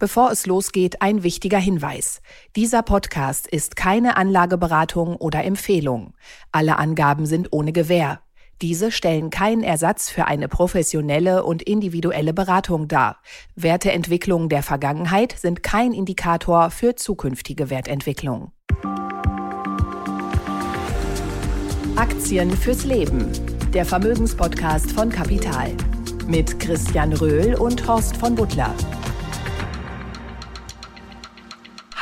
Bevor es losgeht, ein wichtiger Hinweis. Dieser Podcast ist keine Anlageberatung oder Empfehlung. Alle Angaben sind ohne Gewähr. Diese stellen keinen Ersatz für eine professionelle und individuelle Beratung dar. Werteentwicklungen der Vergangenheit sind kein Indikator für zukünftige Wertentwicklung. Aktien fürs Leben. Der Vermögenspodcast von Kapital. Mit Christian Röhl und Horst von Butler.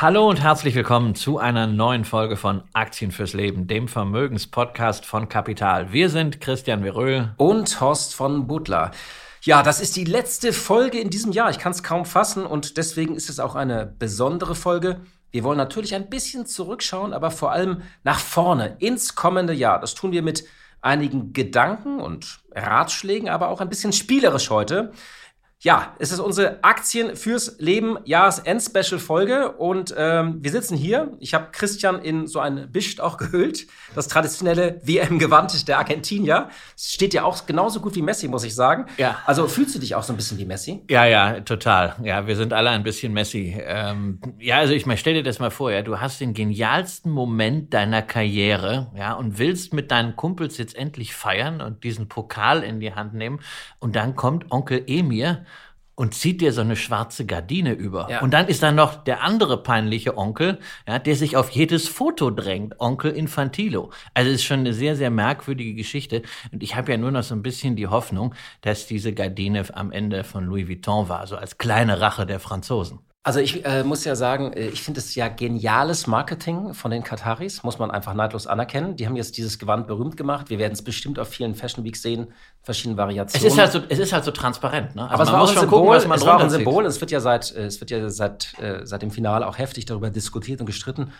Hallo und herzlich willkommen zu einer neuen Folge von Aktien fürs Leben, dem Vermögenspodcast von Kapital. Wir sind Christian Veröhl und Horst von Butler. Ja, das ist die letzte Folge in diesem Jahr. Ich kann es kaum fassen und deswegen ist es auch eine besondere Folge. Wir wollen natürlich ein bisschen zurückschauen, aber vor allem nach vorne ins kommende Jahr. Das tun wir mit einigen Gedanken und Ratschlägen, aber auch ein bisschen spielerisch heute. Ja, es ist unsere Aktien fürs Leben Jahresend-Special-Folge und ähm, wir sitzen hier. Ich habe Christian in so ein Bischt auch gehüllt, das traditionelle WM-Gewand der Argentinier. Steht ja auch genauso gut wie Messi, muss ich sagen. Ja. Also fühlst du dich auch so ein bisschen wie Messi? Ja, ja, total. Ja, wir sind alle ein bisschen Messi. Ähm, ja, also ich meine, stell dir das mal vor, ja, du hast den genialsten Moment deiner Karriere, ja, und willst mit deinen Kumpels jetzt endlich feiern und diesen Pokal in die Hand nehmen und dann kommt Onkel Emir und zieht dir so eine schwarze Gardine über. Ja. Und dann ist da noch der andere peinliche Onkel, ja, der sich auf jedes Foto drängt, Onkel Infantilo. Also es ist schon eine sehr, sehr merkwürdige Geschichte. Und ich habe ja nur noch so ein bisschen die Hoffnung, dass diese Gardine am Ende von Louis Vuitton war, so als kleine Rache der Franzosen. Also ich äh, muss ja sagen, äh, ich finde es ja geniales Marketing von den Kataris, muss man einfach neidlos anerkennen. Die haben jetzt dieses Gewand berühmt gemacht. Wir werden es bestimmt auf vielen Fashion Weeks sehen, verschiedene Variationen. Es ist halt so, es ist halt so transparent. Ne? Also Aber es war auch ein Symbol, gucken, es war auch ein Symbol. Es wird ja seit, äh, es wird ja seit, äh, seit dem Finale auch heftig darüber diskutiert und gestritten.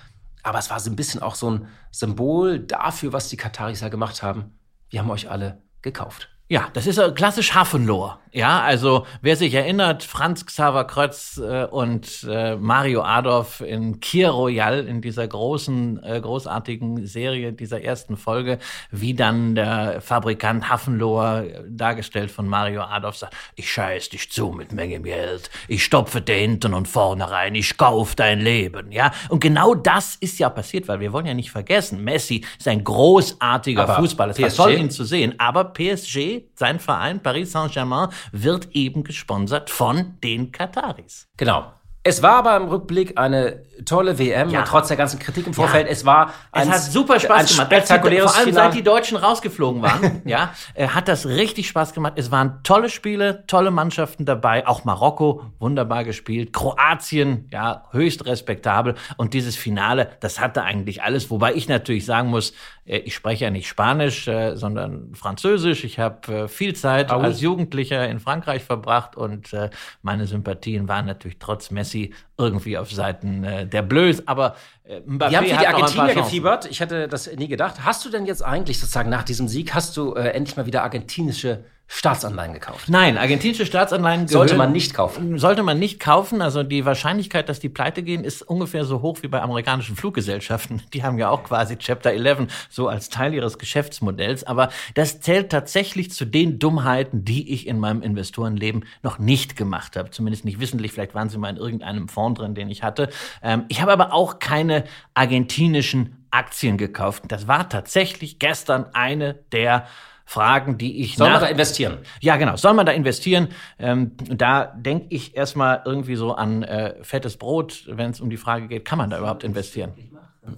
Aber es war so ein bisschen auch so ein Symbol dafür, was die Kataris ja gemacht haben. Wir haben euch alle gekauft. Ja, das ist klassisch Hafenlohr. Ja, also wer sich erinnert, Franz Xaver Krötz äh, und äh, Mario Adolf in Kier Royal in dieser großen, äh, großartigen Serie dieser ersten Folge, wie dann der Fabrikant Hafenlohr, äh, dargestellt von Mario Adolf, sagt, ich scheiß dich zu mit Menge Geld, ich stopfe dir hinten und vorne rein, ich kauf dein Leben, ja. Und genau das ist ja passiert, weil wir wollen ja nicht vergessen, Messi ist ein großartiger aber Fußballer, es war toll ihn zu sehen, aber PSG, sein Verein, Paris Saint-Germain, wird eben gesponsert von den Kataris. Genau. Es war aber im Rückblick eine tolle WM, ja. trotz der ganzen Kritik im Vorfeld. Ja. Es war ein, es hat super Spaß gemacht. Spektakuläres Vor allem seit die Deutschen rausgeflogen waren, ja, äh, hat das richtig Spaß gemacht. Es waren tolle Spiele, tolle Mannschaften dabei. Auch Marokko wunderbar gespielt, Kroatien ja höchst respektabel und dieses Finale, das hatte eigentlich alles. Wobei ich natürlich sagen muss, äh, ich spreche ja nicht Spanisch, äh, sondern Französisch. Ich habe viel Zeit als Jugendlicher in Frankreich verbracht und meine Sympathien waren natürlich trotz Messi irgendwie auf Seiten äh, der Blöds, aber äh, Mbappé Wir haben für die Argentinier gefiebert. Ich hätte das nie gedacht. Hast du denn jetzt eigentlich sozusagen nach diesem Sieg, hast du äh, endlich mal wieder argentinische Staatsanleihen gekauft? Nein, argentinische Staatsanleihen sollte man nicht kaufen. Sollte man nicht kaufen. Also die Wahrscheinlichkeit, dass die pleite gehen, ist ungefähr so hoch wie bei amerikanischen Fluggesellschaften. Die haben ja auch quasi Chapter 11 so als Teil ihres Geschäftsmodells. Aber das zählt tatsächlich zu den Dummheiten, die ich in meinem Investorenleben noch nicht gemacht habe. Zumindest nicht wissentlich. Vielleicht waren sie mal in irgendeinem Fonds drin, den ich hatte. Ähm, ich habe aber auch keine argentinischen Aktien gekauft. Das war tatsächlich gestern eine der Fragen, die ich. Soll man da investieren? Ja, genau. Soll man da investieren? Ähm, da denke ich erstmal irgendwie so an äh, fettes Brot, wenn es um die Frage geht, kann man da überhaupt investieren?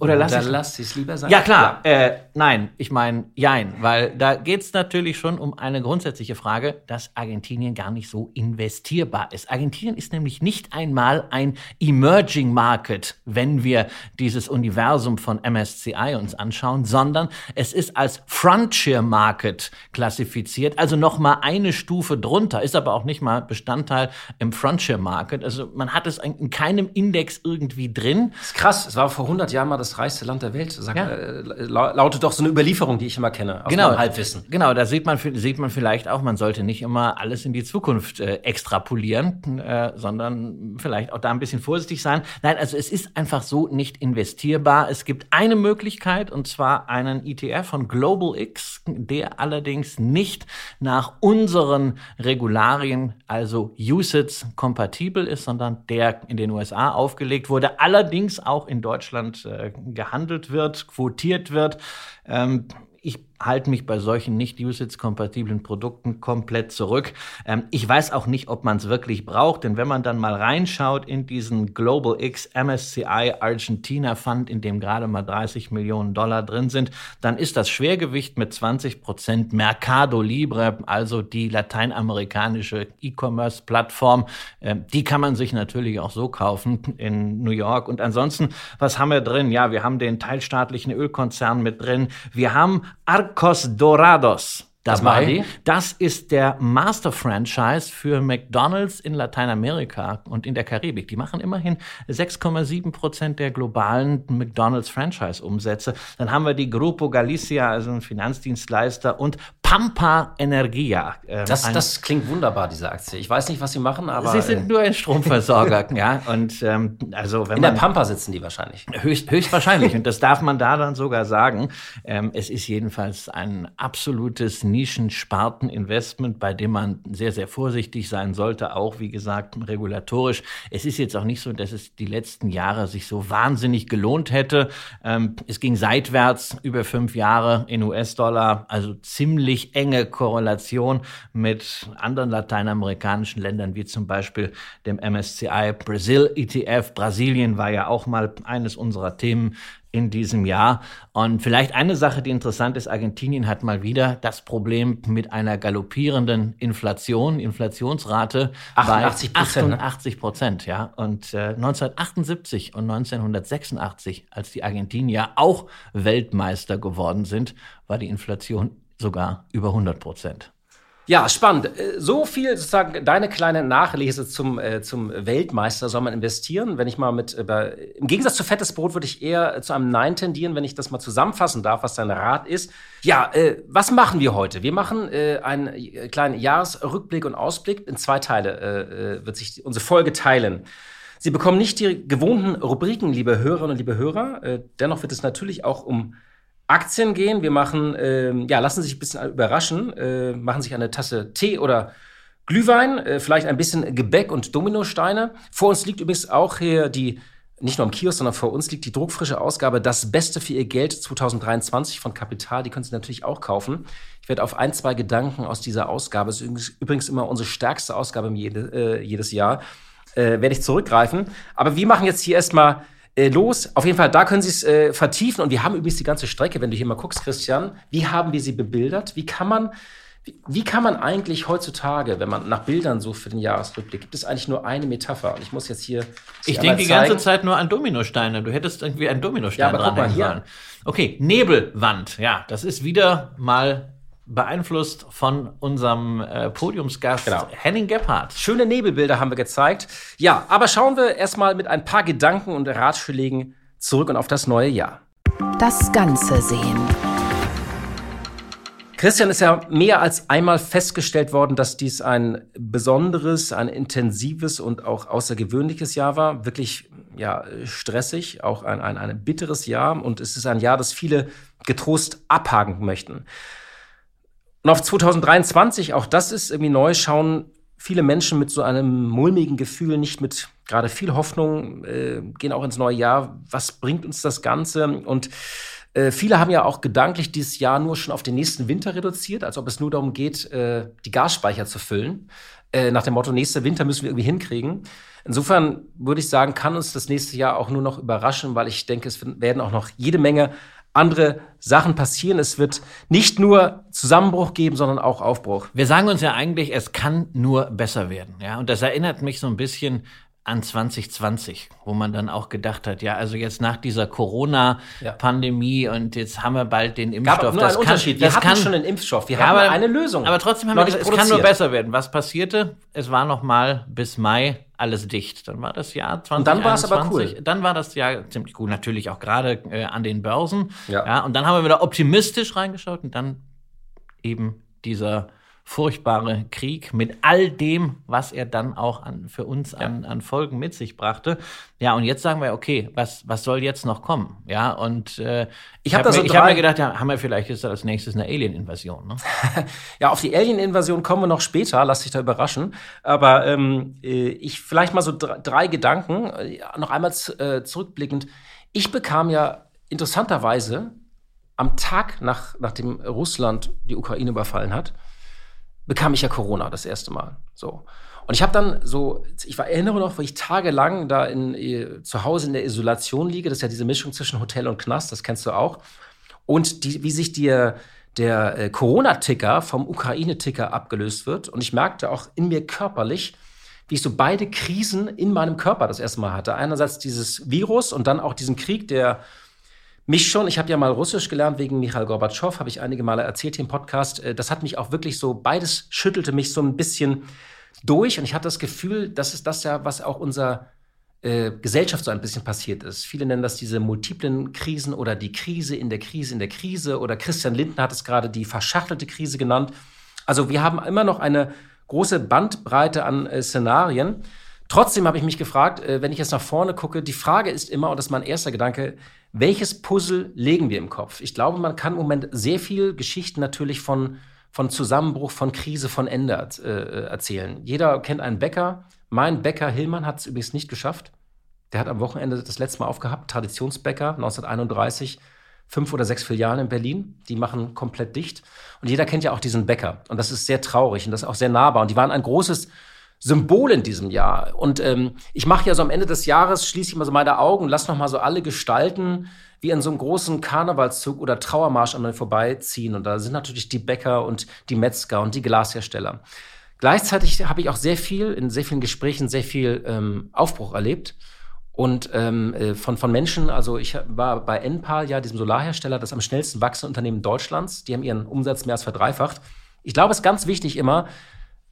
Oder lass Dann lass es lieber sein. Ja, klar. Ja. Äh, nein, ich meine, jein. Weil da geht es natürlich schon um eine grundsätzliche Frage, dass Argentinien gar nicht so investierbar ist. Argentinien ist nämlich nicht einmal ein Emerging Market, wenn wir dieses Universum von MSCI uns anschauen, sondern es ist als Frontier Market klassifiziert, also noch mal eine Stufe drunter, ist aber auch nicht mal Bestandteil im Frontier Market. Also man hat es in keinem Index irgendwie drin. Das ist krass. Es war vor 100 Jahren mal mal das reichste Land der Welt? Sag, ja. äh, lautet doch so eine Überlieferung, die ich immer kenne, aus genau, Halbwissen. Genau, da sieht man, sieht man vielleicht auch, man sollte nicht immer alles in die Zukunft äh, extrapolieren, äh, sondern vielleicht auch da ein bisschen vorsichtig sein. Nein, also es ist einfach so nicht investierbar. Es gibt eine Möglichkeit, und zwar einen ETF von Global X, der allerdings nicht nach unseren Regularien, also USITS, kompatibel ist, sondern der in den USA aufgelegt wurde, allerdings auch in Deutschland äh, gehandelt wird, quotiert wird. Ähm, halte mich bei solchen nicht USITS-kompatiblen Produkten komplett zurück. Ähm, ich weiß auch nicht, ob man es wirklich braucht, denn wenn man dann mal reinschaut in diesen Global X MSCI Argentina Fund, in dem gerade mal 30 Millionen Dollar drin sind, dann ist das Schwergewicht mit 20 Prozent Mercado Libre, also die lateinamerikanische E-Commerce-Plattform. Ähm, die kann man sich natürlich auch so kaufen in New York. Und ansonsten, was haben wir drin? Ja, wir haben den teilstaatlichen Ölkonzern mit drin. Wir haben Ar Arcos Dorados dabei. Das ist der Master-Franchise für McDonald's in Lateinamerika und in der Karibik. Die machen immerhin 6,7 Prozent der globalen McDonald's-Franchise-Umsätze. Dann haben wir die Grupo Galicia, also ein Finanzdienstleister, und Pampa Energia. Ähm, das, das klingt wunderbar, diese Aktie. Ich weiß nicht, was sie machen, aber. Sie sind äh, nur ein Stromversorger, ja. Und ähm, also wenn In man, der Pampa sitzen die wahrscheinlich. Höchst, höchstwahrscheinlich. und das darf man da dann sogar sagen. Ähm, es ist jedenfalls ein absolutes Nischensparteninvestment, bei dem man sehr, sehr vorsichtig sein sollte, auch wie gesagt regulatorisch. Es ist jetzt auch nicht so, dass es die letzten Jahre sich so wahnsinnig gelohnt hätte. Ähm, es ging seitwärts über fünf Jahre in US-Dollar, also ziemlich enge Korrelation mit anderen lateinamerikanischen Ländern, wie zum Beispiel dem MSCI Brazil ETF. Brasilien war ja auch mal eines unserer Themen in diesem Jahr. Und vielleicht eine Sache, die interessant ist, Argentinien hat mal wieder das Problem mit einer galoppierenden Inflation, Inflationsrate 88 bei 88 Prozent. Ja. Und äh, 1978 und 1986, als die Argentinier auch Weltmeister geworden sind, war die Inflation sogar über 100 Prozent. Ja, spannend. Äh, so viel sozusagen deine kleine Nachlese zum, äh, zum Weltmeister soll man investieren. Wenn ich mal mit, äh, im Gegensatz zu fettes Brot würde ich eher zu einem Nein tendieren, wenn ich das mal zusammenfassen darf, was dein Rat ist. Ja, äh, was machen wir heute? Wir machen äh, einen äh, kleinen Jahresrückblick und Ausblick. In zwei Teile äh, äh, wird sich unsere Folge teilen. Sie bekommen nicht die gewohnten Rubriken, liebe Hörerinnen und liebe Hörer. Äh, dennoch wird es natürlich auch um Aktien gehen. Wir machen, äh, ja, lassen sich ein bisschen überraschen, äh, machen sich eine Tasse Tee oder Glühwein, äh, vielleicht ein bisschen Gebäck und Dominosteine. Vor uns liegt übrigens auch hier die, nicht nur am Kiosk, sondern vor uns liegt die druckfrische Ausgabe Das Beste für Ihr Geld 2023 von Kapital. Die können Sie natürlich auch kaufen. Ich werde auf ein, zwei Gedanken aus dieser Ausgabe, ist übrigens immer unsere stärkste Ausgabe jede, äh, jedes Jahr, äh, werde ich zurückgreifen. Aber wir machen jetzt hier erstmal äh, los. Auf jeden Fall, da können Sie es äh, vertiefen. Und wir haben übrigens die ganze Strecke, wenn du hier mal guckst, Christian, wie haben wir sie bebildert? Wie kann man, wie, wie kann man eigentlich heutzutage, wenn man nach Bildern sucht für den Jahresrückblick, gibt es eigentlich nur eine Metapher? Und ich muss jetzt hier. Ich denke die ganze Zeit nur an Dominosteine. Du hättest irgendwie einen Dominostein ja, dran sollen. Okay, Nebelwand. Ja, das ist wieder mal beeinflusst von unserem äh, Podiumsgast genau. Henning Gebhardt. Schöne Nebelbilder haben wir gezeigt. Ja, aber schauen wir erstmal mit ein paar Gedanken und Ratschlägen zurück und auf das neue Jahr. Das Ganze sehen. Christian ist ja mehr als einmal festgestellt worden, dass dies ein besonderes, ein intensives und auch außergewöhnliches Jahr war. Wirklich ja, stressig, auch ein, ein, ein bitteres Jahr. Und es ist ein Jahr, das viele getrost abhaken möchten. Und auf 2023, auch das ist irgendwie neu, schauen viele Menschen mit so einem mulmigen Gefühl, nicht mit gerade viel Hoffnung, äh, gehen auch ins neue Jahr. Was bringt uns das Ganze? Und äh, viele haben ja auch gedanklich dieses Jahr nur schon auf den nächsten Winter reduziert, als ob es nur darum geht, äh, die Gasspeicher zu füllen. Äh, nach dem Motto, nächster Winter müssen wir irgendwie hinkriegen. Insofern würde ich sagen, kann uns das nächste Jahr auch nur noch überraschen, weil ich denke, es werden auch noch jede Menge andere Sachen passieren. Es wird nicht nur Zusammenbruch geben, sondern auch Aufbruch. Wir sagen uns ja eigentlich, es kann nur besser werden. Ja, und das erinnert mich so ein bisschen an 2020, wo man dann auch gedacht hat, ja, also jetzt nach dieser Corona-Pandemie ja. und jetzt haben wir bald den Impfstoff. Gab nur das kann, Unterschied. Wir hatten kann, schon einen Impfstoff, wir ja, haben eine Lösung. Aber trotzdem haben wir gesagt, es kann nur besser werden. Was passierte? Es war noch mal bis Mai alles dicht. Dann war das Jahr 2021. Und dann war es aber cool. Dann war das Jahr ziemlich gut, natürlich auch gerade äh, an den Börsen. Ja. ja. Und dann haben wir wieder optimistisch reingeschaut und dann eben dieser furchtbare Krieg mit all dem, was er dann auch an, für uns ja. an, an Folgen mit sich brachte. Ja, und jetzt sagen wir, okay, was, was soll jetzt noch kommen? Ja, und äh, ich habe hab mir, so hab mir gedacht, ja, haben wir vielleicht jetzt als nächstes eine Alien-Invasion. Ne? ja, auf die Alien-Invasion kommen wir noch später, lass dich da überraschen. Aber ähm, äh, ich vielleicht mal so drei, drei Gedanken, äh, noch einmal äh, zurückblickend. Ich bekam ja interessanterweise am Tag, nach, nachdem Russland die Ukraine überfallen hat, bekam ich ja Corona das erste Mal. So. Und ich habe dann so, ich erinnere noch, wo ich tagelang da in, äh, zu Hause in der Isolation liege. Das ist ja diese Mischung zwischen Hotel und Knast, das kennst du auch. Und die, wie sich dir der äh, Corona-Ticker vom Ukraine-Ticker abgelöst wird. Und ich merkte auch in mir körperlich, wie ich so beide Krisen in meinem Körper das erste Mal hatte. Einerseits dieses Virus und dann auch diesen Krieg, der mich schon, ich habe ja mal Russisch gelernt wegen Michael Gorbatschow, habe ich einige Male erzählt hier im Podcast. Äh, das hat mich auch wirklich so, beides schüttelte mich so ein bisschen durch und ich hatte das Gefühl, das ist das ja, was auch unser äh, Gesellschaft so ein bisschen passiert ist. Viele nennen das diese multiplen Krisen oder die Krise in der Krise in der Krise oder Christian Lindner hat es gerade die verschachtelte Krise genannt. Also wir haben immer noch eine große Bandbreite an äh, Szenarien. Trotzdem habe ich mich gefragt, äh, wenn ich jetzt nach vorne gucke, die Frage ist immer, und das ist mein erster Gedanke, welches Puzzle legen wir im Kopf? Ich glaube, man kann im Moment sehr viel Geschichten natürlich von, von Zusammenbruch, von Krise, von Ende äh, erzählen. Jeder kennt einen Bäcker. Mein Bäcker Hillmann hat es übrigens nicht geschafft. Der hat am Wochenende das letzte Mal aufgehabt, Traditionsbäcker 1931, fünf oder sechs Filialen in Berlin. Die machen komplett dicht. Und jeder kennt ja auch diesen Bäcker. Und das ist sehr traurig und das ist auch sehr nahbar. Und die waren ein großes Symbol in diesem Jahr. Und ähm, ich mache ja so am Ende des Jahres, schließe ich mal so meine Augen, lass noch mal so alle Gestalten wie in so einem großen Karnevalszug oder Trauermarsch an mir vorbeiziehen. Und da sind natürlich die Bäcker und die Metzger und die Glashersteller. Gleichzeitig habe ich auch sehr viel, in sehr vielen Gesprächen, sehr viel ähm, Aufbruch erlebt. Und ähm, äh, von, von Menschen, also ich war bei Enpal, ja, diesem Solarhersteller, das am schnellsten wachsende Unternehmen Deutschlands. Die haben ihren Umsatz mehr als verdreifacht. Ich glaube, es ist ganz wichtig immer,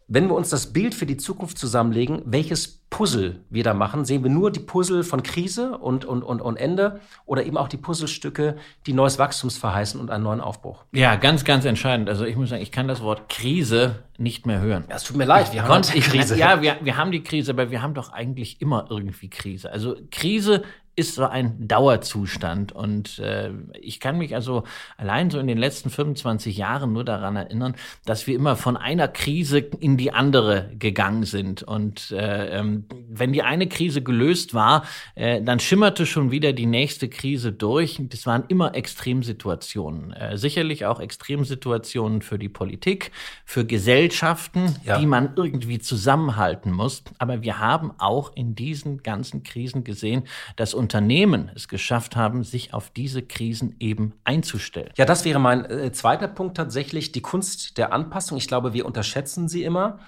wenn wir uns das Bild für die Zukunft zusammenlegen, welches Puzzle wir da machen, sehen wir nur die Puzzle von Krise und, und, und, und Ende oder eben auch die Puzzlestücke, die neues Wachstums verheißen und einen neuen Aufbruch. Ja, ganz, ganz entscheidend. Also ich muss sagen, ich kann das Wort Krise nicht mehr hören. Es tut mir leid, wir haben die Krise. Ja, wir, wir haben die Krise, aber wir haben doch eigentlich immer irgendwie Krise. Also Krise ist so ein Dauerzustand. Und äh, ich kann mich also allein so in den letzten 25 Jahren nur daran erinnern, dass wir immer von einer Krise in die andere gegangen sind. Und äh, ähm, wenn die eine Krise gelöst war, äh, dann schimmerte schon wieder die nächste Krise durch. Das waren immer Extremsituationen. Äh, sicherlich auch Extremsituationen für die Politik, für Gesellschaften, ja. die man irgendwie zusammenhalten muss. Aber wir haben auch in diesen ganzen Krisen gesehen, dass Unternehmen es geschafft haben, sich auf diese Krisen eben einzustellen. Ja, das wäre mein äh, zweiter Punkt tatsächlich, die Kunst der Anpassung. Ich glaube, wir unterschätzen sie immer.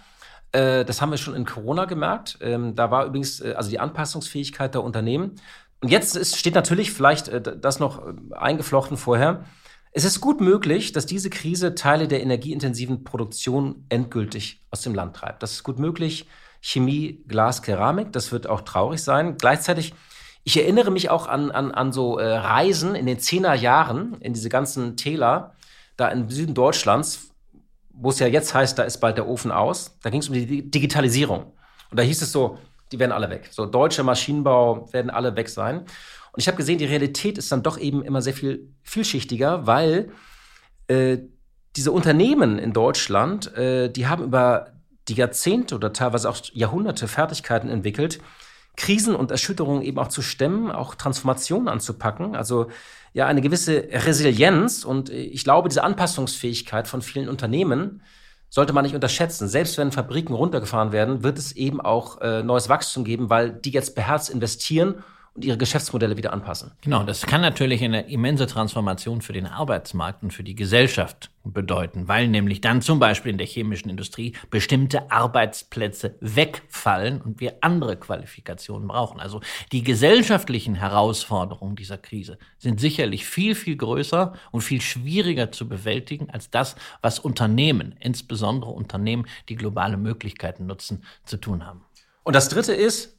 Äh, das haben wir schon in Corona gemerkt. Ähm, da war übrigens äh, also die Anpassungsfähigkeit der Unternehmen. Und jetzt ist, steht natürlich vielleicht äh, das noch eingeflochten vorher. Es ist gut möglich, dass diese Krise Teile der energieintensiven Produktion endgültig aus dem Land treibt. Das ist gut möglich. Chemie, Glas, Keramik, das wird auch traurig sein. Gleichzeitig ich erinnere mich auch an, an, an so äh, Reisen in den Zehner Jahren, in diese ganzen Täler, da im Süden Deutschlands, wo es ja jetzt heißt, da ist bald der Ofen aus. Da ging es um die Digitalisierung. Und da hieß es so, die werden alle weg. So deutscher Maschinenbau werden alle weg sein. Und ich habe gesehen, die Realität ist dann doch eben immer sehr viel vielschichtiger, weil äh, diese Unternehmen in Deutschland, äh, die haben über die Jahrzehnte oder teilweise auch Jahrhunderte Fertigkeiten entwickelt, Krisen und Erschütterungen eben auch zu stemmen, auch Transformationen anzupacken. Also ja, eine gewisse Resilienz und ich glaube, diese Anpassungsfähigkeit von vielen Unternehmen sollte man nicht unterschätzen. Selbst wenn Fabriken runtergefahren werden, wird es eben auch äh, neues Wachstum geben, weil die jetzt beherzt investieren und ihre Geschäftsmodelle wieder anpassen. Genau, das kann natürlich eine immense Transformation für den Arbeitsmarkt und für die Gesellschaft bedeuten, weil nämlich dann zum Beispiel in der chemischen Industrie bestimmte Arbeitsplätze wegfallen und wir andere Qualifikationen brauchen. Also die gesellschaftlichen Herausforderungen dieser Krise sind sicherlich viel, viel größer und viel schwieriger zu bewältigen als das, was Unternehmen, insbesondere Unternehmen, die globale Möglichkeiten nutzen, zu tun haben. Und das Dritte ist,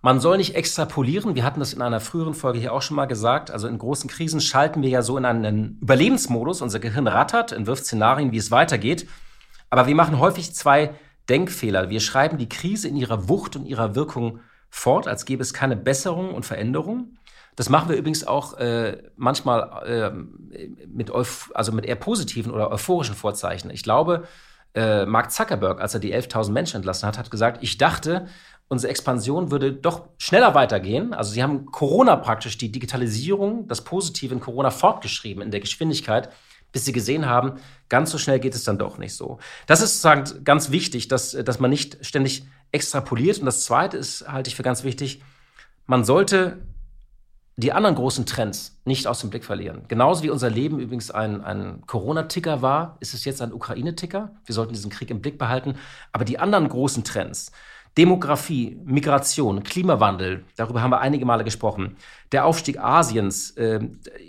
man soll nicht extrapolieren. Wir hatten das in einer früheren Folge hier auch schon mal gesagt. Also in großen Krisen schalten wir ja so in einen Überlebensmodus. Unser Gehirn rattert, entwirft Szenarien, wie es weitergeht. Aber wir machen häufig zwei Denkfehler. Wir schreiben die Krise in ihrer Wucht und ihrer Wirkung fort, als gäbe es keine Besserung und Veränderung. Das machen wir übrigens auch äh, manchmal äh, mit, also mit eher positiven oder euphorischen Vorzeichen. Ich glaube, äh, Mark Zuckerberg, als er die 11.000 Menschen entlassen hat, hat gesagt, ich dachte, unsere Expansion würde doch schneller weitergehen. Also sie haben Corona praktisch, die Digitalisierung, das Positive in Corona fortgeschrieben in der Geschwindigkeit, bis sie gesehen haben, ganz so schnell geht es dann doch nicht so. Das ist sozusagen ganz wichtig, dass, dass man nicht ständig extrapoliert. Und das Zweite ist, halte ich für ganz wichtig, man sollte die anderen großen Trends nicht aus dem Blick verlieren. Genauso wie unser Leben übrigens ein, ein Corona-Ticker war, ist es jetzt ein Ukraine-Ticker. Wir sollten diesen Krieg im Blick behalten. Aber die anderen großen Trends, Demografie, Migration, Klimawandel, darüber haben wir einige Male gesprochen. Der Aufstieg Asiens, äh,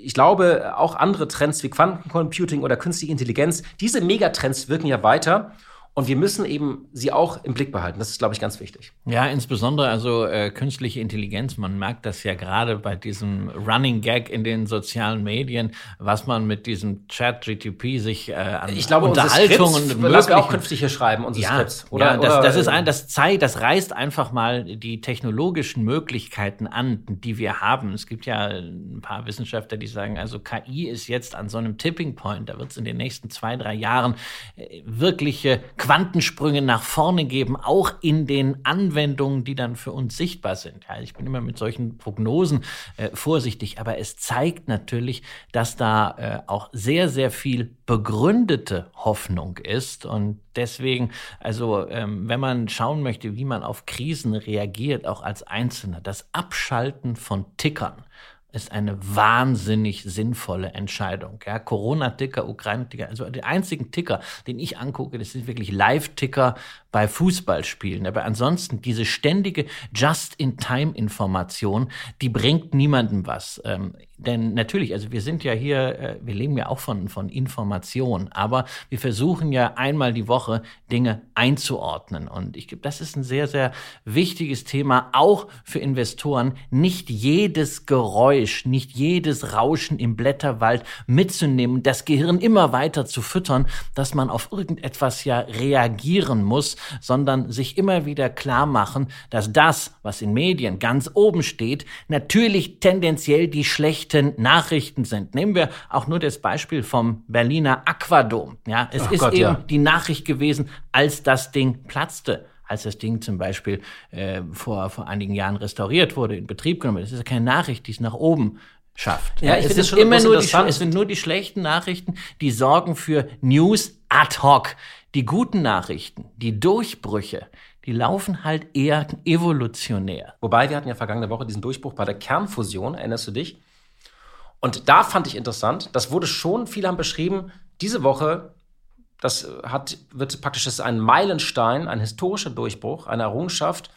ich glaube auch andere Trends wie Quantencomputing oder künstliche Intelligenz, diese Megatrends wirken ja weiter und wir müssen eben sie auch im Blick behalten. Das ist, glaube ich, ganz wichtig. Ja, insbesondere also äh, künstliche Intelligenz. Man merkt das ja gerade bei diesem Running Gag in den sozialen Medien, was man mit diesem Chat GTP sich äh, an ich glaube, Unterhaltungen wir auch künftig hier schreiben, unsere ja, Skripts. Oder, ja, das, das ist ein, das zeigt, das reißt einfach mal die technologischen Möglichkeiten an, die wir haben. Es gibt ja ein paar Wissenschaftler, die sagen, also KI ist jetzt an so einem Tipping Point. Da wird es in den nächsten zwei, drei Jahren äh, wirkliche Quantensprünge nach vorne geben, auch in den Anwendungen, die dann für uns sichtbar sind. Ja, ich bin immer mit solchen Prognosen äh, vorsichtig, aber es zeigt natürlich, dass da äh, auch sehr, sehr viel begründete Hoffnung ist. Und deswegen, also ähm, wenn man schauen möchte, wie man auf Krisen reagiert, auch als Einzelner, das Abschalten von Tickern ist eine wahnsinnig sinnvolle Entscheidung. Ja, Corona-Ticker, Ukraine-Ticker, also die einzigen Ticker, den ich angucke, das sind wirklich Live-Ticker bei Fußballspielen. Aber ansonsten diese ständige Just-in-Time-Information, die bringt niemandem was. Ähm, denn natürlich, also wir sind ja hier, äh, wir leben ja auch von, von Information, aber wir versuchen ja einmal die Woche Dinge einzuordnen. Und ich glaube, das ist ein sehr, sehr wichtiges Thema, auch für Investoren. Nicht jedes Geräusch, nicht jedes Rauschen im Blätterwald mitzunehmen, das Gehirn immer weiter zu füttern, dass man auf irgendetwas ja reagieren muss, sondern sich immer wieder klar machen, dass das, was in Medien ganz oben steht, natürlich tendenziell die schlechten Nachrichten sind. Nehmen wir auch nur das Beispiel vom Berliner Aquadom. Ja, es Ach ist Gott, eben ja. die Nachricht gewesen, als das Ding platzte als das Ding zum Beispiel äh, vor, vor einigen Jahren restauriert wurde, in Betrieb genommen. Das ist ja keine Nachricht, die es nach oben schafft. Ja, ich es, ist immer nur die, es sind nur die schlechten Nachrichten, die sorgen für News ad hoc. Die guten Nachrichten, die Durchbrüche, die laufen halt eher evolutionär. Wobei wir hatten ja vergangene Woche diesen Durchbruch bei der Kernfusion, erinnerst du dich? Und da fand ich interessant, das wurde schon, viele haben beschrieben, diese Woche, das hat, wird praktisch ist ein Meilenstein, ein historischer Durchbruch, eine Errungenschaft,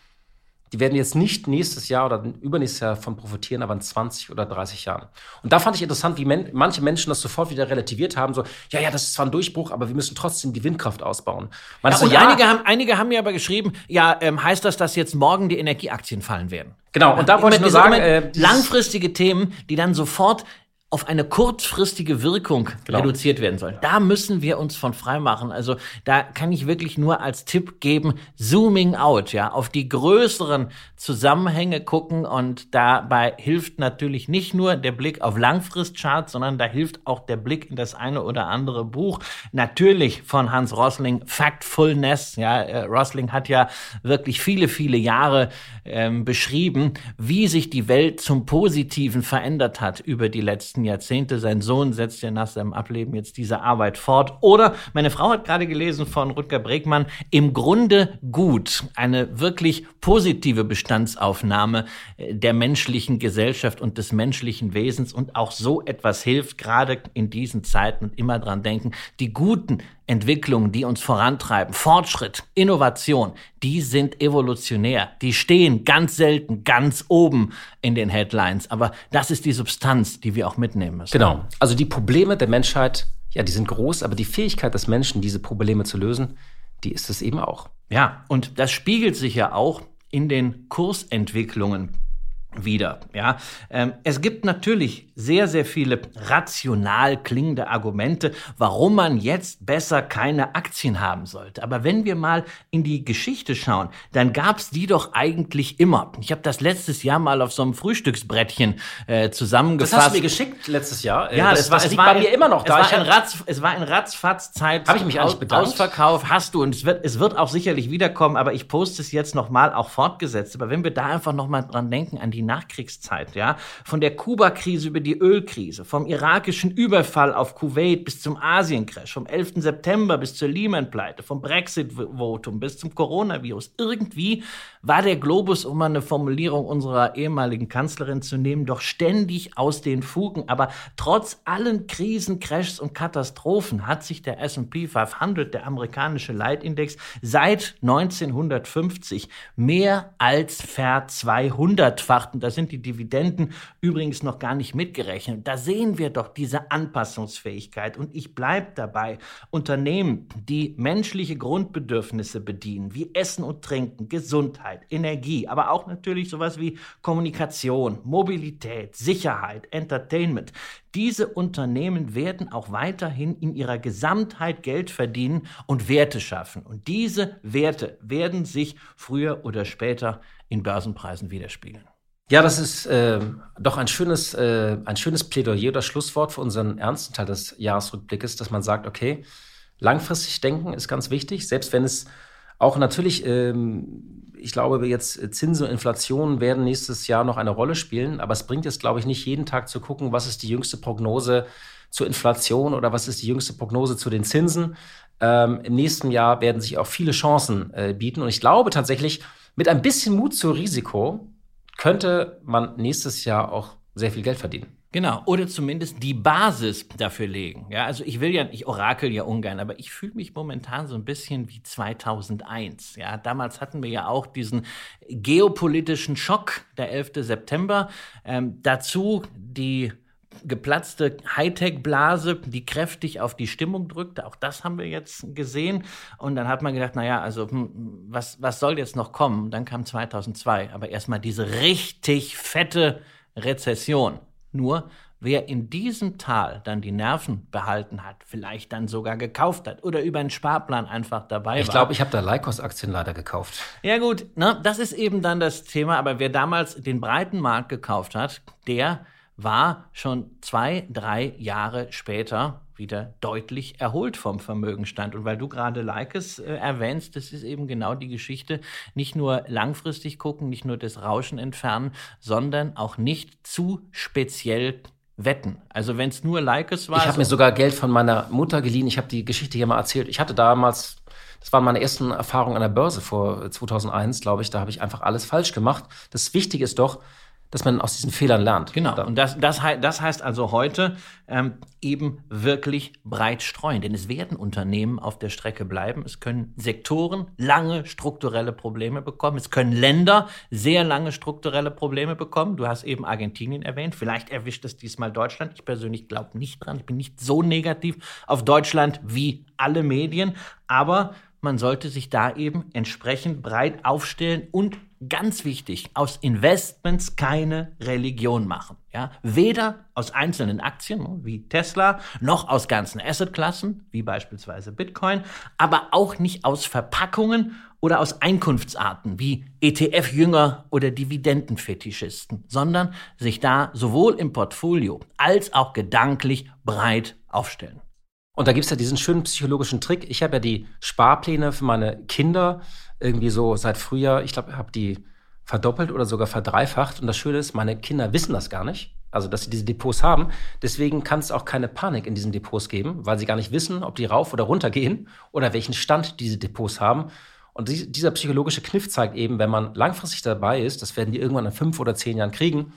die werden jetzt nicht nächstes Jahr oder übernächstes Jahr davon profitieren, aber in 20 oder 30 Jahren. Und da fand ich interessant, wie men manche Menschen das sofort wieder relativiert haben, so, ja, ja, das ist zwar ein Durchbruch, aber wir müssen trotzdem die Windkraft ausbauen. Ja, so, ja, einige, haben, einige haben mir aber geschrieben, ja, ähm, heißt das, dass jetzt morgen die Energieaktien fallen werden? Genau, und da wollte ich nur sagen, äh, langfristige Themen, die dann sofort auf eine kurzfristige Wirkung genau. reduziert werden soll. Da müssen wir uns von frei machen. Also da kann ich wirklich nur als Tipp geben, zooming out, ja, auf die größeren Zusammenhänge gucken und dabei hilft natürlich nicht nur der Blick auf Langfristcharts, sondern da hilft auch der Blick in das eine oder andere Buch. Natürlich von Hans Rosling, Factfulness, ja, äh, Rosling hat ja wirklich viele, viele Jahre ähm, beschrieben, wie sich die Welt zum Positiven verändert hat über die letzten letzten Jahrzehnte. Sein Sohn setzt ja nach seinem Ableben jetzt diese Arbeit fort. Oder meine Frau hat gerade gelesen von Rutger Bregmann, im Grunde gut. Eine wirklich positive Bestandsaufnahme äh, der menschlichen Gesellschaft und des menschlichen Wesens. Und auch so etwas hilft, gerade in diesen Zeiten und immer dran denken, die guten Entwicklungen, die uns vorantreiben, Fortschritt, Innovation, die sind evolutionär. Die stehen ganz selten ganz oben in den Headlines. Aber das ist die Substanz, die wir auch mitnehmen müssen. Genau. Also die Probleme der Menschheit, ja, die sind groß, aber die Fähigkeit des Menschen, diese Probleme zu lösen, die ist es eben auch. Ja, und das spiegelt sich ja auch in den Kursentwicklungen wieder. Ja, ähm, es gibt natürlich sehr, sehr viele rational klingende Argumente, warum man jetzt besser keine Aktien haben sollte. Aber wenn wir mal in die Geschichte schauen, dann gab's die doch eigentlich immer. Ich habe das letztes Jahr mal auf so einem Frühstücksbrettchen äh, zusammengefasst. Das hast du mir geschickt letztes Jahr. Ja, das, das, war, das es war bei mir immer noch da. Es war, ein Ratz, es war ein Ratzfatz Zeit. Habe ich mich aus, bedankt? Ausverkauf hast du und es wird, es wird auch sicherlich wiederkommen, aber ich poste es jetzt nochmal auch fortgesetzt. Aber wenn wir da einfach nochmal dran denken an die die Nachkriegszeit, ja, von der Kuba-Krise über die Ölkrise, vom irakischen Überfall auf Kuwait bis zum Asien-Crash, vom 11. September bis zur Lehman-Pleite, vom Brexit-Votum bis zum Coronavirus. Irgendwie war der Globus, um mal eine Formulierung unserer ehemaligen Kanzlerin zu nehmen, doch ständig aus den Fugen. Aber trotz allen Krisen, Crashs und Katastrophen hat sich der S&P 500, der amerikanische Leitindex, seit 1950 mehr als verzweihundertfacht betrachten, da sind die Dividenden übrigens noch gar nicht mitgerechnet. Da sehen wir doch diese Anpassungsfähigkeit. Und ich bleibe dabei, Unternehmen, die menschliche Grundbedürfnisse bedienen, wie Essen und Trinken, Gesundheit, Energie, aber auch natürlich sowas wie Kommunikation, Mobilität, Sicherheit, Entertainment, diese Unternehmen werden auch weiterhin in ihrer Gesamtheit Geld verdienen und Werte schaffen. Und diese Werte werden sich früher oder später in Börsenpreisen widerspiegeln. Ja, das ist äh, doch ein schönes, äh, ein schönes Plädoyer oder Schlusswort für unseren ernsten Teil des Jahresrückblickes, dass man sagt, okay, langfristig denken ist ganz wichtig, selbst wenn es auch natürlich, ähm, ich glaube, jetzt Zinsen und Inflation werden nächstes Jahr noch eine Rolle spielen, aber es bringt jetzt, glaube ich, nicht jeden Tag zu gucken, was ist die jüngste Prognose zur Inflation oder was ist die jüngste Prognose zu den Zinsen. Ähm, Im nächsten Jahr werden sich auch viele Chancen äh, bieten und ich glaube tatsächlich, mit ein bisschen Mut zur Risiko könnte man nächstes Jahr auch sehr viel Geld verdienen. Genau, oder zumindest die Basis dafür legen. Ja, also ich will ja, ich orakel ja ungern, aber ich fühle mich momentan so ein bisschen wie 2001. Ja, damals hatten wir ja auch diesen geopolitischen Schock, der 11. September. Ähm, dazu die geplatzte Hightech-Blase, die kräftig auf die Stimmung drückte. Auch das haben wir jetzt gesehen. Und dann hat man gedacht, naja, also hm, was, was soll jetzt noch kommen? Dann kam 2002. Aber erstmal diese richtig fette Rezession. Nur, wer in diesem Tal dann die Nerven behalten hat, vielleicht dann sogar gekauft hat oder über einen Sparplan einfach dabei ich war. Ich glaube, ich habe da Leikos-Aktien leider gekauft. Ja gut, ne, das ist eben dann das Thema. Aber wer damals den breiten Markt gekauft hat, der war schon zwei, drei Jahre später wieder deutlich erholt vom Vermögenstand. Und weil du gerade Leikes äh, erwähnst, das ist eben genau die Geschichte. Nicht nur langfristig gucken, nicht nur das Rauschen entfernen, sondern auch nicht zu speziell wetten. Also wenn es nur Leikes war. Ich habe mir sogar Geld von meiner Mutter geliehen. Ich habe die Geschichte hier mal erzählt. Ich hatte damals, das waren meine ersten Erfahrungen an der Börse vor 2001, glaube ich. Da habe ich einfach alles falsch gemacht. Das Wichtige ist doch, dass man aus diesen Fehlern lernt. Genau. Und das, das, das heißt also heute ähm, eben wirklich breit streuen. Denn es werden Unternehmen auf der Strecke bleiben. Es können Sektoren lange strukturelle Probleme bekommen. Es können Länder sehr lange strukturelle Probleme bekommen. Du hast eben Argentinien erwähnt. Vielleicht erwischt es diesmal Deutschland. Ich persönlich glaube nicht dran. Ich bin nicht so negativ auf Deutschland wie alle Medien. Aber man sollte sich da eben entsprechend breit aufstellen und ganz wichtig, aus Investments keine Religion machen. Ja? Weder aus einzelnen Aktien wie Tesla, noch aus ganzen Assetklassen wie beispielsweise Bitcoin, aber auch nicht aus Verpackungen oder aus Einkunftsarten wie ETF-Jünger oder Dividendenfetischisten, sondern sich da sowohl im Portfolio als auch gedanklich breit aufstellen. Und da gibt es ja diesen schönen psychologischen Trick. Ich habe ja die Sparpläne für meine Kinder irgendwie so seit Frühjahr, ich glaube, habe die verdoppelt oder sogar verdreifacht. Und das Schöne ist, meine Kinder wissen das gar nicht. also dass sie diese Depots haben. Deswegen kann es auch keine Panik in diesen Depots geben, weil sie gar nicht wissen, ob die rauf oder runter gehen oder welchen Stand diese Depots haben. Und dieser psychologische Kniff zeigt eben, wenn man langfristig dabei ist, das werden die irgendwann in fünf oder zehn Jahren kriegen,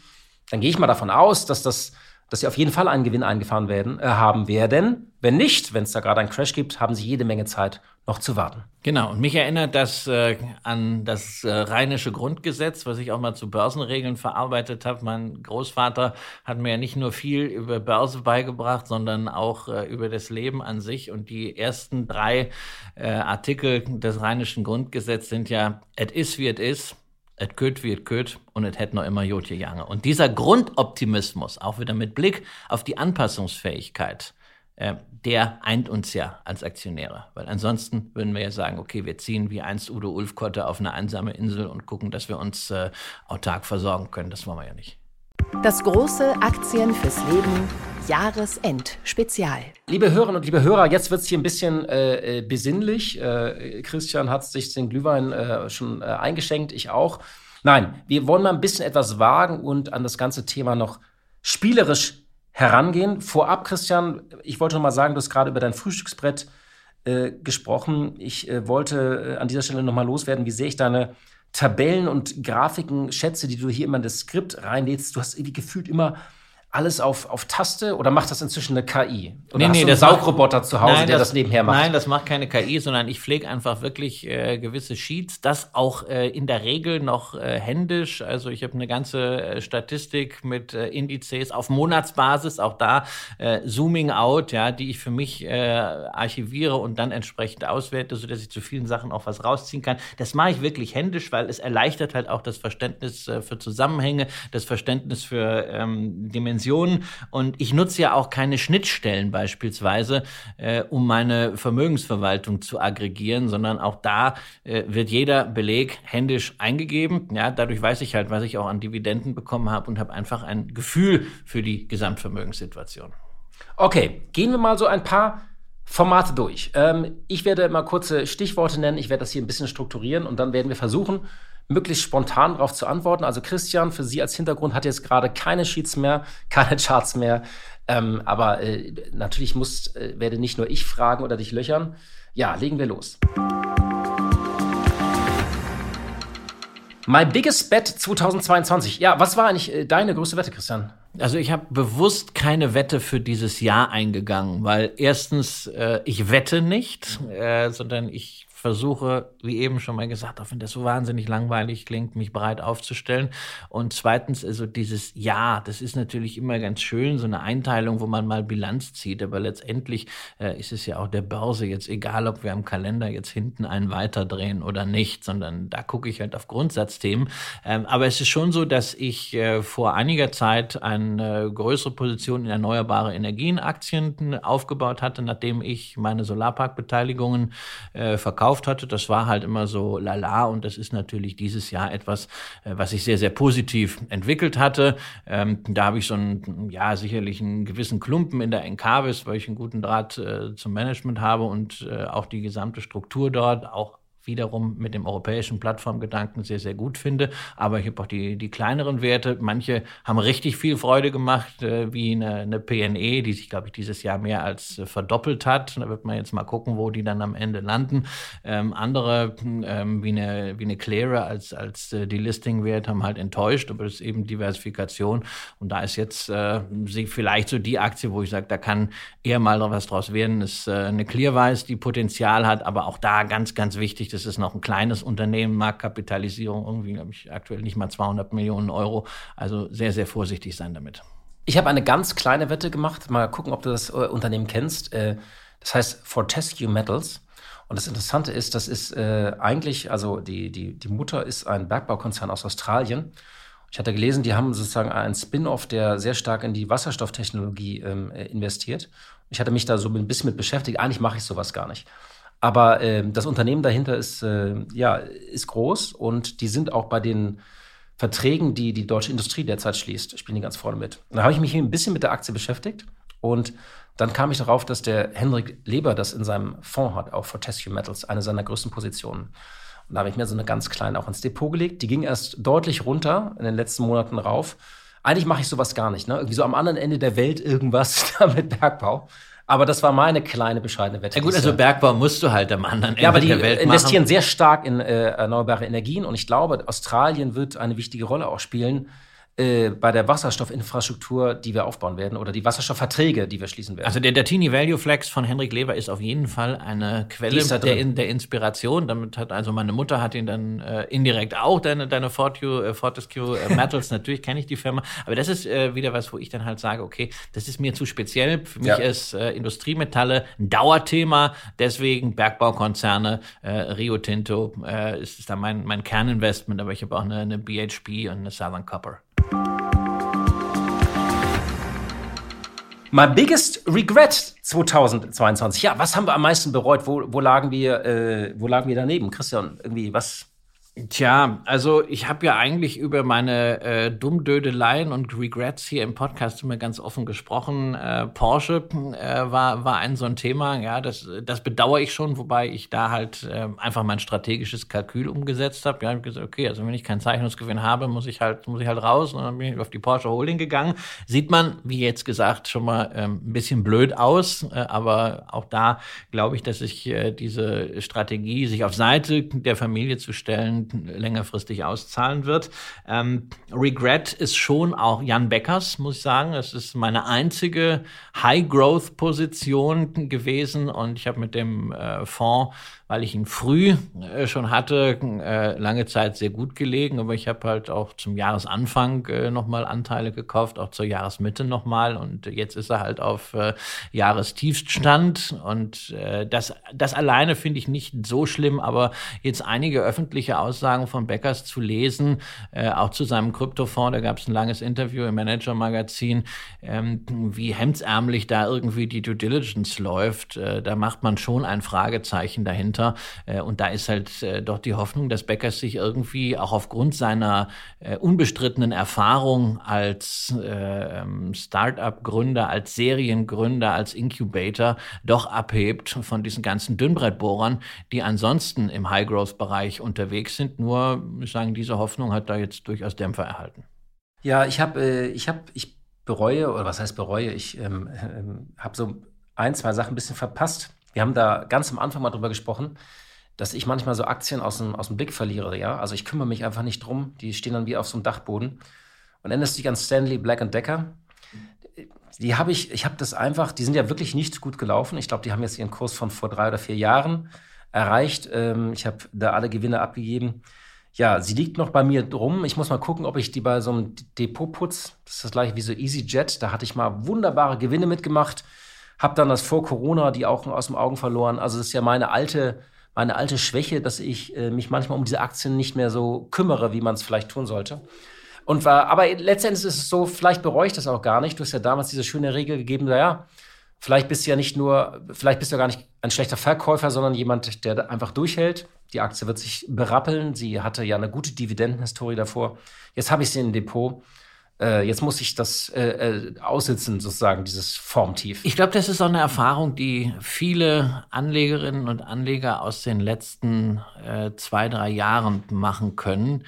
dann gehe ich mal davon aus, dass das dass sie auf jeden Fall einen Gewinn eingefahren werden, äh, haben werden. Wenn nicht, wenn es da gerade einen Crash gibt, haben sie jede Menge Zeit, noch zu warten. Genau, und mich erinnert das äh, an das äh, rheinische Grundgesetz, was ich auch mal zu Börsenregeln verarbeitet habe. Mein Großvater hat mir ja nicht nur viel über Börse beigebracht, sondern auch äh, über das Leben an sich. Und die ersten drei äh, Artikel des rheinischen Grundgesetzes sind ja, et is wie et is et köt wie et köt und et hätt noch immer Jotje Jange. Und dieser Grundoptimismus, auch wieder mit Blick auf die Anpassungsfähigkeit, äh, der eint uns ja als Aktionäre. Weil ansonsten würden wir ja sagen, okay, wir ziehen wie einst Udo Ulfkotte auf eine einsame Insel und gucken, dass wir uns äh, autark versorgen können. Das wollen wir ja nicht. Das große Aktien fürs Leben Jahresend-Spezial. Liebe Hörerinnen und liebe Hörer, jetzt wird es hier ein bisschen äh, äh, besinnlich. Äh, Christian hat sich den Glühwein äh, schon äh, eingeschenkt, ich auch. Nein, wir wollen mal ein bisschen etwas wagen und an das ganze Thema noch spielerisch herangehen. Vorab, Christian, ich wollte noch mal sagen, du hast gerade über dein Frühstücksbrett äh, gesprochen. Ich wollte an dieser Stelle noch mal loswerden, wie sehr ich deine Tabellen und Grafiken schätze, die du hier immer in das Skript reinlädst. Du hast irgendwie gefühlt immer alles auf, auf Taste oder macht das inzwischen eine KI? Oder nee, nee, das einen Saugroboter zu Hause, nein, der das, nebenher macht? Nein, das macht keine KI, sondern ich pflege einfach wirklich äh, gewisse Sheets, das auch äh, in der Regel noch äh, händisch. Also ich habe eine ganze äh, Statistik mit äh, Indizes auf Monatsbasis, auch da äh, Zooming out, ja, die ich für mich archiviere und dann entsprechend auswerte, sodass ich zu vielen Sachen auch was rausziehen kann. Das mache ich wirklich händisch, weil es erleichtert halt auch das Verständnis für Zusammenhänge, das Verständnis für ähm, Dimensionen Dimensionen. Und ich nutze ja auch keine Schnittstellen beispielsweise, äh, um meine Vermögensverwaltung zu aggregieren, sondern auch da äh, wird jeder Beleg händisch eingegeben. Ja, dadurch weiß ich halt, was ich auch an Dividenden bekommen habe und habe einfach ein Gefühl für die Gesamtvermögenssituation. Okay, gehen wir mal so ein paar Formate durch. Ähm, ich werde mal kurze Stichworte nennen. Ich werde das hier ein bisschen strukturieren und dann werden wir versuchen, möglichst spontan darauf zu antworten. Also Christian, für Sie als Hintergrund hat jetzt gerade keine Sheets mehr, keine Charts mehr. Ähm, aber äh, natürlich muss, äh, werde nicht nur ich fragen oder dich löchern. Ja, legen wir los. My Biggest Bet 2022. Ja, was war eigentlich äh, deine größte Wette, Christian? Also ich habe bewusst keine Wette für dieses Jahr eingegangen, weil erstens äh, ich wette nicht, äh, sondern ich versuche, wie eben schon mal gesagt, auch wenn das so wahnsinnig langweilig klingt, mich bereit aufzustellen. Und zweitens, also dieses Ja, das ist natürlich immer ganz schön, so eine Einteilung, wo man mal Bilanz zieht. Aber letztendlich äh, ist es ja auch der Börse jetzt egal, ob wir am Kalender jetzt hinten einen weiterdrehen oder nicht, sondern da gucke ich halt auf Grundsatzthemen. Ähm, aber es ist schon so, dass ich äh, vor einiger Zeit eine größere Position in erneuerbare Energienaktien aufgebaut hatte, nachdem ich meine Solarparkbeteiligungen äh, verkauft gekauft hatte. Das war halt immer so lala und das ist natürlich dieses Jahr etwas, äh, was sich sehr, sehr positiv entwickelt hatte. Ähm, da habe ich so einen, ja, sicherlich einen gewissen Klumpen in der Encarvis, weil ich einen guten Draht äh, zum Management habe und äh, auch die gesamte Struktur dort, auch wiederum mit dem europäischen Plattformgedanken sehr, sehr gut finde. Aber ich habe auch die, die kleineren Werte. Manche haben richtig viel Freude gemacht, äh, wie eine, eine PNE, die sich, glaube ich, dieses Jahr mehr als äh, verdoppelt hat. Da wird man jetzt mal gucken, wo die dann am Ende landen. Ähm, andere, ähm, wie eine, wie eine Clearer als, als äh, die Listing-Wert, haben halt enttäuscht, aber das ist eben Diversifikation. Und da ist jetzt äh, vielleicht so die Aktie, wo ich sage, da kann eher mal was draus werden, ist äh, eine Clearwise, die Potenzial hat, aber auch da ganz, ganz wichtig, das ist noch ein kleines Unternehmen, Marktkapitalisierung irgendwie, glaube ich, aktuell nicht mal 200 Millionen Euro. Also sehr, sehr vorsichtig sein damit. Ich habe eine ganz kleine Wette gemacht. Mal gucken, ob du das äh, Unternehmen kennst. Äh, das heißt Fortescue Metals. Und das Interessante ist, das ist äh, eigentlich, also die, die, die Mutter ist ein Bergbaukonzern aus Australien. Ich hatte gelesen, die haben sozusagen einen Spin-off, der sehr stark in die Wasserstofftechnologie ähm, investiert. Ich hatte mich da so ein bisschen mit beschäftigt. Eigentlich mache ich sowas gar nicht. Aber äh, das Unternehmen dahinter ist, äh, ja, ist groß und die sind auch bei den Verträgen, die die deutsche Industrie derzeit schließt, spielen die ganz vorne mit. Da habe ich mich ein bisschen mit der Aktie beschäftigt und dann kam ich darauf, dass der Henrik Leber das in seinem Fonds hat, auch Fortescue Metals, eine seiner größten Positionen. Und da habe ich mir so eine ganz kleine auch ins Depot gelegt. Die ging erst deutlich runter in den letzten Monaten rauf. Eigentlich mache ich sowas gar nicht. Ne? Irgendwie so am anderen Ende der Welt irgendwas mit Bergbau. Aber das war meine kleine bescheidene Wette. Ja gut, also Bergbau musst du halt am anderen Ende ja, aber die der Welt investieren machen. sehr stark in äh, erneuerbare Energien und ich glaube, Australien wird eine wichtige Rolle auch spielen äh, bei der Wasserstoffinfrastruktur, die wir aufbauen werden oder die Wasserstoffverträge, die wir schließen werden. Also der, Teeny Value Flex von Henrik Lever ist auf jeden Fall eine Quelle der, in, der Inspiration. Damit hat also meine Mutter hat ihn dann äh, indirekt auch deine deine Fortescue, äh, Fortescue äh, Metals. Natürlich kenne ich die Firma, aber das ist äh, wieder was, wo ich dann halt sage, okay, das ist mir zu speziell. Für mich Ja. ist äh, Industriemetalle ein Dauerthema. Deswegen Bergbaukonzerne, äh, Rio Tinto äh, ist, ist da mein mein Kerninvestment. Aber ich habe auch eine, eine BHP und eine Southern Copper. My biggest regret 2022. Ja, was haben wir am meisten bereut? Wo, wo lagen wir, äh, wo lagen wir daneben? Christian, irgendwie was? Tja, also ich habe ja eigentlich über meine äh, Dummdödeleien und Regrets hier im Podcast immer ganz offen gesprochen. Äh, Porsche äh, war, war ein so ein Thema, ja, das, das bedauere ich schon, wobei ich da halt äh, einfach mein strategisches Kalkül umgesetzt habe. Ja, ich hab gesagt, okay, also wenn ich keinen Zeichnungsgewinn habe, muss ich halt, muss ich halt raus und dann bin ich auf die Porsche Holding gegangen. Sieht man, wie jetzt gesagt, schon mal ähm, ein bisschen blöd aus, äh, aber auch da glaube ich, dass sich äh, diese Strategie, sich auf Seite der Familie zu stellen, längerfristig auszahlen wird. Ähm, Regret ist schon auch Jan Beckers, muss ich sagen. Es ist meine einzige High-Growth-Position gewesen und ich habe mit dem äh, Fonds, weil ich ihn früh äh, schon hatte, äh, lange Zeit sehr gut gelegen, aber ich habe halt auch zum Jahresanfang äh, nochmal Anteile gekauft, auch zur Jahresmitte nochmal. Und jetzt ist er halt auf äh, Jahrestiefstand. Und äh, das, das alleine finde ich nicht so schlimm, aber jetzt einige öffentliche Aussagen von Beckers zu lesen, äh, auch zu seinem Kryptofonds, da gab es ein langes Interview im Manager-Magazin, ähm, wie hemdsärmlich da irgendwie die Due Diligence läuft, äh, da macht man schon ein Fragezeichen dahinter äh, und da ist halt äh, doch die Hoffnung, dass Beckers sich irgendwie auch aufgrund seiner äh, unbestrittenen Erfahrung als äh, ähm, Start-up-Gründer, als Seriengründer, als Incubator doch abhebt von diesen ganzen Dünnbrettbohrern, die ansonsten im High-Growth-Bereich unterwegs sind. Nur, ich sagen, diese Hoffnung hat da jetzt durchaus Dämpfer erhalten. Ja, ich habe, ich habe, ich bereue, oder was heißt bereue? Ich ähm, ähm, habe so ein, zwei Sachen ein bisschen verpasst. Wir haben da ganz am Anfang mal drüber gesprochen, dass ich manchmal so Aktien aus dem, aus dem Blick verliere, ja. Also ich kümmere mich einfach nicht drum. Die stehen dann wie auf so einem Dachboden. Und erinnerst dich an Stanley Black Decker? Die habe ich, ich habe das einfach, die sind ja wirklich nicht gut gelaufen. Ich glaube, die haben jetzt ihren Kurs von vor drei oder vier Jahren erreicht. Ähm, ich habe da alle Gewinne abgegeben. Ja, sie liegt noch bei mir drum. Ich muss mal gucken, ob ich die bei so einem Depot putz. Das ist das gleiche wie so EasyJet. Da hatte ich mal wunderbare Gewinne mitgemacht. Hab dann das vor Corona die Augen aus dem Augen verloren. Also das ist ja meine alte, meine alte Schwäche, dass ich äh, mich manchmal um diese Aktien nicht mehr so kümmere, wie man es vielleicht tun sollte. Und war, aber letztendlich ist es so, vielleicht bereue ich das auch gar nicht. Du hast ja damals diese schöne Regel gegeben, naja, vielleicht bist du ja nicht nur, vielleicht bist du ja gar nicht ein schlechter Verkäufer, sondern jemand, der einfach durchhält. Die Aktie wird sich berappeln. Sie hatte ja eine gute Dividendenhistorie davor. Jetzt habe ich sie im Depot. Äh, jetzt muss ich das äh, äh, aussitzen, sozusagen, dieses Formtief. Ich glaube, das ist auch eine Erfahrung, die viele Anlegerinnen und Anleger aus den letzten äh, zwei, drei Jahren machen können.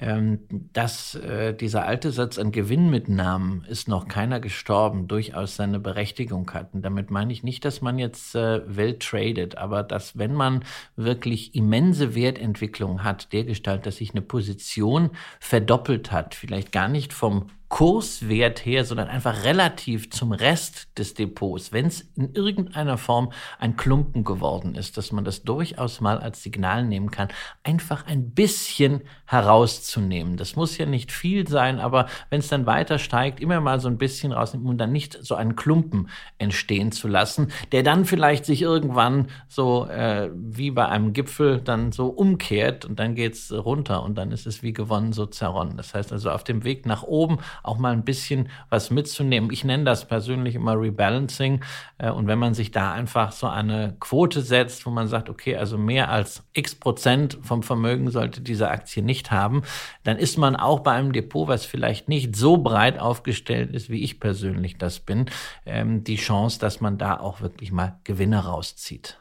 Ähm, dass äh, dieser alte Satz an Gewinnmitnahmen ist noch keiner gestorben, durchaus seine Berechtigung hat. Und damit meine ich nicht, dass man jetzt äh, wild tradet, aber dass wenn man wirklich immense Wertentwicklung hat, dergestalt, dass sich eine Position verdoppelt hat, vielleicht gar nicht vom Kurswert her, sondern einfach relativ zum Rest des Depots, wenn es in irgendeiner Form ein Klumpen geworden ist, dass man das durchaus mal als Signal nehmen kann, einfach ein bisschen herauszunehmen. Das muss ja nicht viel sein, aber wenn es dann weiter steigt, immer mal so ein bisschen rausnehmen und dann nicht so einen Klumpen entstehen zu lassen, der dann vielleicht sich irgendwann so äh, wie bei einem Gipfel dann so umkehrt und dann geht's runter und dann ist es wie gewonnen so zerronnen. Das heißt also auf dem Weg nach oben auch mal ein bisschen was mitzunehmen. Ich nenne das persönlich immer Rebalancing. Äh, Und wenn man sich da einfach so eine Quote setzt, wo man sagt, okay, also mehr als x Prozent vom Vermögen sollte diese Aktie nicht haben, dann ist man auch bei einem Depot, was vielleicht nicht so breit aufgestellt ist, wie ich persönlich das bin, ähm, die Chance, dass man da auch wirklich mal Gewinne rauszieht.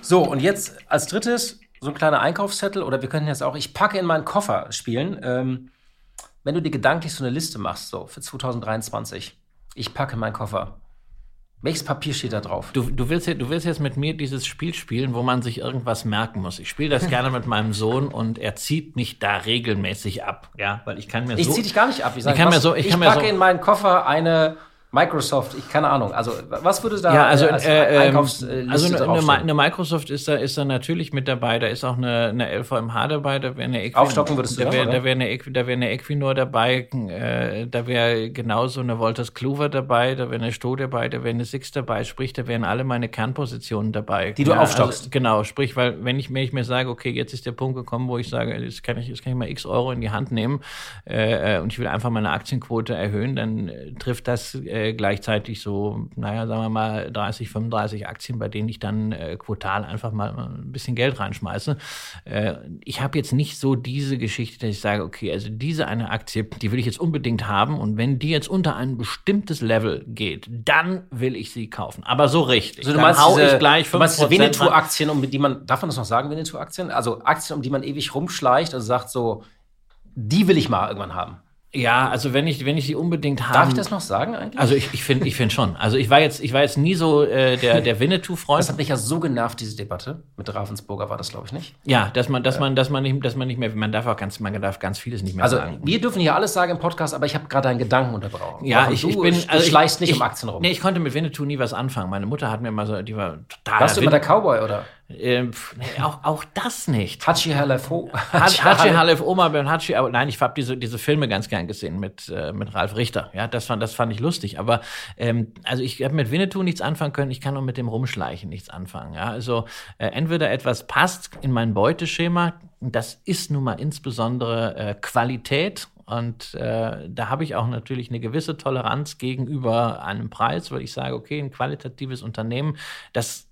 So, und jetzt als drittes so ein kleiner Einkaufszettel oder wir könnten jetzt auch, ich packe in meinen Koffer spielen. Ähm, wenn du dir gedanklich so eine Liste machst, so für 2023, ich packe in meinen Koffer. Welches Papier steht da drauf? Du, du, willst, du willst jetzt mit mir dieses Spiel spielen, wo man sich irgendwas merken muss. Ich spiele das gerne mit meinem Sohn und er zieht mich da regelmäßig ab. Ja, weil ich kann mir ich so. zieh dich gar nicht ab. Ich, sag, ich kann was, mir so. Ich, ich packe so, in meinen Koffer eine Microsoft, ich keine Ahnung. Also was würde da ja, also, als äh, Einkaufsliste also eine, eine Microsoft ist da, ist da natürlich mit dabei. Da ist auch eine, eine LVMH dabei. Da wäre eine Equin Aufstocken würdest du da wäre da wär eine, da wär eine Equinor dabei. Äh, da wäre genauso eine Wolters Kluwer dabei. Da wäre eine Sto dabei. Da wäre eine Six dabei. Sprich, da wären alle meine Kernpositionen dabei. Die du aufstockst. Also, genau. Sprich, weil wenn ich, wenn ich mir sage, okay, jetzt ist der Punkt gekommen, wo ich sage, jetzt kann ich, jetzt kann ich mal X Euro in die Hand nehmen äh, äh, und ich will einfach meine Aktienquote erhöhen, dann äh, trifft das äh, gleichzeitig so, naja, sagen wir mal 30, 35 Aktien, bei denen ich dann äh, quotal einfach mal ein bisschen Geld reinschmeiße. Äh, ich habe jetzt nicht so diese Geschichte, dass ich sage, okay, also diese eine Aktie, die will ich jetzt unbedingt haben und wenn die jetzt unter ein bestimmtes Level geht, dann will ich sie kaufen. Aber so richtig. Also du Dann meinst hau diese, ich gleich du meinst diese 5% Winnetou-Aktien, um die man, darf man das noch sagen, Winnetou-Aktien? Also Aktien, um die man ewig rumschleicht, also sagt so, die will ich mal irgendwann haben. Ja, also wenn ich, wenn ich die unbedingt habe. Darf ich das noch sagen eigentlich? Also ich, ich finde ich find schon. Also ich war jetzt, ich war jetzt nie so äh, der, der Winnetou-Freund. das hat mich ja so genervt, diese Debatte. Mit Ravensburger war das, glaube ich, nicht. Ja, dass man, dass man, dass man nicht, dass man nicht mehr, man darf auch ganz, man darf ganz vieles nicht mehr Also sagen. wir dürfen hier alles sagen im Podcast, aber ich habe gerade einen Gedanken unterbrochen. Ja, ich, du, ich bin, du also schleichst ich, nicht ich, um Aktien rum. Nee, ich konnte mit Winnetou nie was anfangen. Meine Mutter hat mir mal so, die war total. Warst du immer der Cowboy oder? Ähm, auch, auch das nicht. Hachi Halefo. Hachi Halef Oma Ben Hachi, aber nein, ich habe diese, diese Filme ganz gern gesehen mit, äh, mit Ralf Richter. Ja, das fand, das fand ich lustig. Aber ähm, also ich habe mit Winnetou nichts anfangen können, ich kann auch mit dem Rumschleichen nichts anfangen. Ja, also äh, entweder etwas passt in mein Beuteschema, das ist nun mal insbesondere äh, Qualität. Und äh, da habe ich auch natürlich eine gewisse Toleranz gegenüber einem Preis, weil ich sage, okay, ein qualitatives Unternehmen, das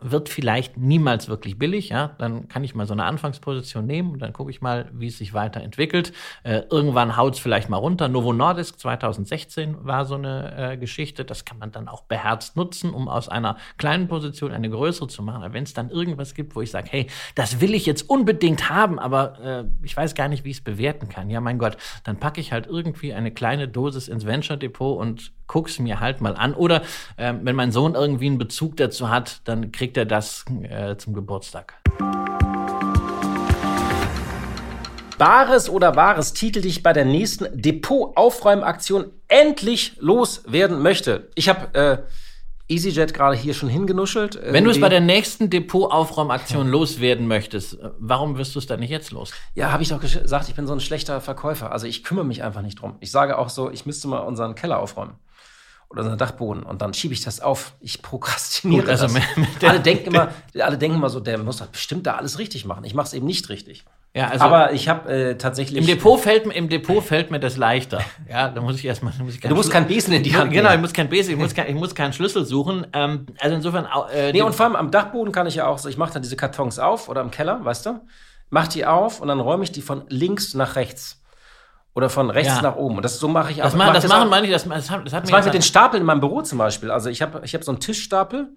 wird vielleicht niemals wirklich billig, ja, dann kann ich mal so eine Anfangsposition nehmen und dann gucke ich mal, wie es sich weiterentwickelt. Äh, irgendwann haut es vielleicht mal runter. Novo Nordisk 2016 war so eine äh, Geschichte, das kann man dann auch beherzt nutzen, um aus einer kleinen Position eine größere zu machen. Aber wenn es dann irgendwas gibt, wo ich sage, hey, das will ich jetzt unbedingt haben, aber äh, ich weiß gar nicht, wie ich es bewerten kann, ja, mein Gott, dann packe ich halt irgendwie eine kleine Dosis ins Venture Depot und guck's mir halt mal an. Oder ähm, wenn mein Sohn irgendwie einen Bezug dazu hat, dann kriegt er das äh, zum Geburtstag. Bares oder Wahres Titel dich bei der nächsten Depot-Aufräumaktion endlich loswerden möchte. Ich habe äh, EasyJet gerade hier schon hingenuschelt. Wenn du es Irgendwie- bei der nächsten Depotaufräumaktion loswerden möchtest, äh, warum wirst du es dann nicht jetzt los? Ja, habe ich doch gesagt, ich bin so ein schlechter Verkäufer. Also ich kümmere mich einfach nicht drum. Ich sage auch so, ich müsste mal unseren Keller aufräumen. Oder unseren Dachboden. Und dann schiebe ich das auf. Ich prokrastiniere Gut, also das. alle, denken immer, alle denken immer so, der muss doch bestimmt da alles richtig machen. Ich mache es eben nicht richtig. Ja, also Aber ich habe äh, tatsächlich... im Depot fällt mir im Depot fällt mir das leichter. Ja, da muss ich erstmal muss ich Du musst keinen Besen in die Hand Genau, ich muss kein Besen, ich muss kein, ich muss keinen Schlüssel suchen. Ähm, also insofern äh, Nee, und vor allem am Dachboden kann ich ja auch so, ich mache dann diese Kartons auf oder im Keller, weißt du? Mach die auf und dann räume ich die von links nach rechts. Oder von rechts Ja. nach oben. Und das so mache ich das, auch. machen, das mach machen auch- meine ich, das, das hat, das hat Das mir mit den Stapeln in meinem Büro zum Beispiel. Also ich habe ich hab so einen Tischstapel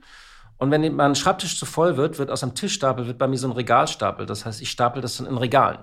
und wenn mein Schreibtisch zu voll wird, wird aus dem Tischstapel wird bei mir so ein Regalstapel. Das heißt, ich stapel das dann in Regalen.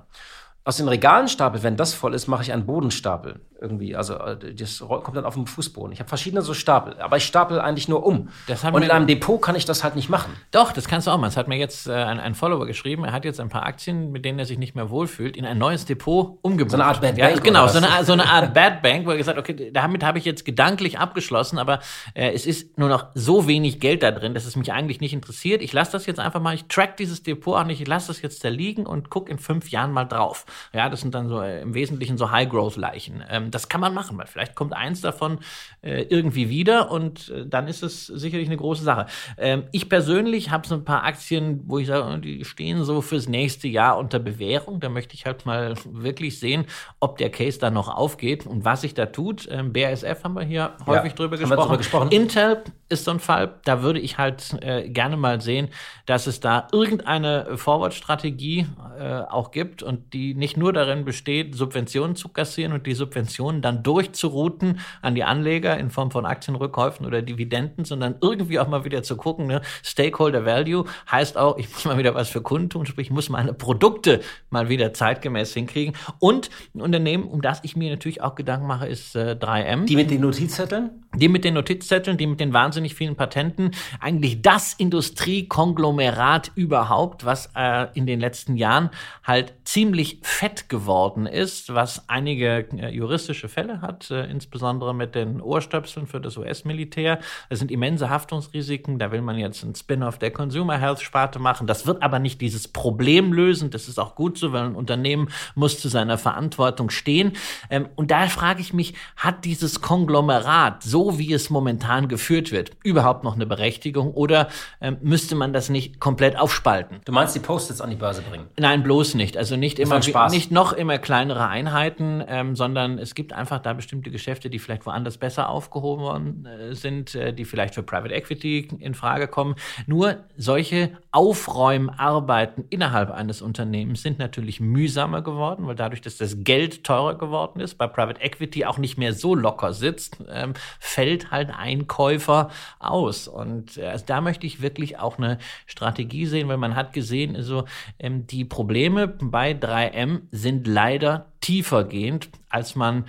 Aus den Regalen stapel, wenn das voll ist, mache ich einen Bodenstapel irgendwie. Also äh, das kommt dann auf den Fußboden. Ich habe verschiedene so Stapel, aber ich stapel eigentlich nur um. Und in einem Depot kann ich das halt nicht machen. Doch, das kannst du auch mal. Es hat mir jetzt äh, ein, ein Follower geschrieben. Er hat jetzt ein paar Aktien, mit denen er sich nicht mehr wohlfühlt, in ein neues Depot umgebucht. So eine Art Bad ja, Bank Genau, oder so eine, so eine Art Bad Bank, wo er gesagt hat, okay, damit habe ich jetzt gedanklich abgeschlossen, aber äh, es ist nur noch so wenig Geld da drin, dass es mich eigentlich nicht interessiert. Ich lasse das jetzt einfach mal, ich track dieses Depot auch nicht, ich lasse das jetzt da liegen und gucke in fünf Jahren mal drauf. Ja, das sind dann so äh, im Wesentlichen so High-Growth-Leichen. Ähm, das kann man machen, weil vielleicht kommt eins davon äh, irgendwie wieder und äh, dann ist es sicherlich eine große Sache. Ähm, ich persönlich habe so ein paar Aktien, wo ich sage, die stehen so fürs nächste Jahr unter Bewährung. Da möchte ich halt mal wirklich sehen, ob der Case da noch aufgeht und was sich da tut. Ähm, BASF haben wir hier häufig drüber haben wir gesprochen. drüber gesprochen. Intel ist so ein Fall, da würde ich halt äh, gerne mal sehen, dass es da irgendeine Forward-Strategie äh, auch gibt und die nicht nur darin besteht, Subventionen zu kassieren und die Subventionen dann durchzurouten an die Anleger in Form von Aktienrückkäufen oder Dividenden, sondern irgendwie auch mal wieder zu gucken, ne? Stakeholder Value heißt auch, ich muss mal wieder was für Kunden tun, sprich, ich muss meine Produkte mal wieder zeitgemäß hinkriegen. Und ein Unternehmen, um das ich mir natürlich auch Gedanken mache, ist äh, 3M. Die mit den Notizzetteln? Die mit den Notizzetteln, die mit den wahnsinnig vielen Patenten. Eigentlich das Industriekonglomerat überhaupt, was äh, in den letzten Jahren halt ziemlich fett geworden ist, was einige äh, juristische Fälle hat, äh, insbesondere mit den Ohrstöpseln für das US-Militär. Das sind immense Haftungsrisiken. Da will man jetzt ein Spin-off der Consumer Health Sparte machen. Das wird aber nicht dieses Problem lösen. Das ist auch gut so, weil ein Unternehmen muss zu seiner Verantwortung stehen. Ähm, und da frage ich mich, hat dieses Konglomerat, so wie es momentan geführt wird, überhaupt noch eine Berechtigung oder ähm, müsste man das nicht komplett aufspalten? Du meinst die Post-its an die Börse bringen? Nein, bloß nicht. Also nicht immer, nicht noch immer kleinere Einheiten, ähm, sondern es gibt einfach da bestimmte Geschäfte, die vielleicht woanders besser aufgehoben äh, sind, äh, die vielleicht für Private Equity in Frage kommen. Nur solche Aufräumarbeiten innerhalb eines Unternehmens sind natürlich mühsamer geworden, weil dadurch, dass das Geld teurer geworden ist, bei Private Equity auch nicht mehr so locker sitzt, ähm, fällt halt ein Käufer aus. Und äh, also da möchte ich wirklich auch eine Strategie sehen, weil man hat gesehen, also ähm, die Probleme bei 3M sind leider tiefergehend, als man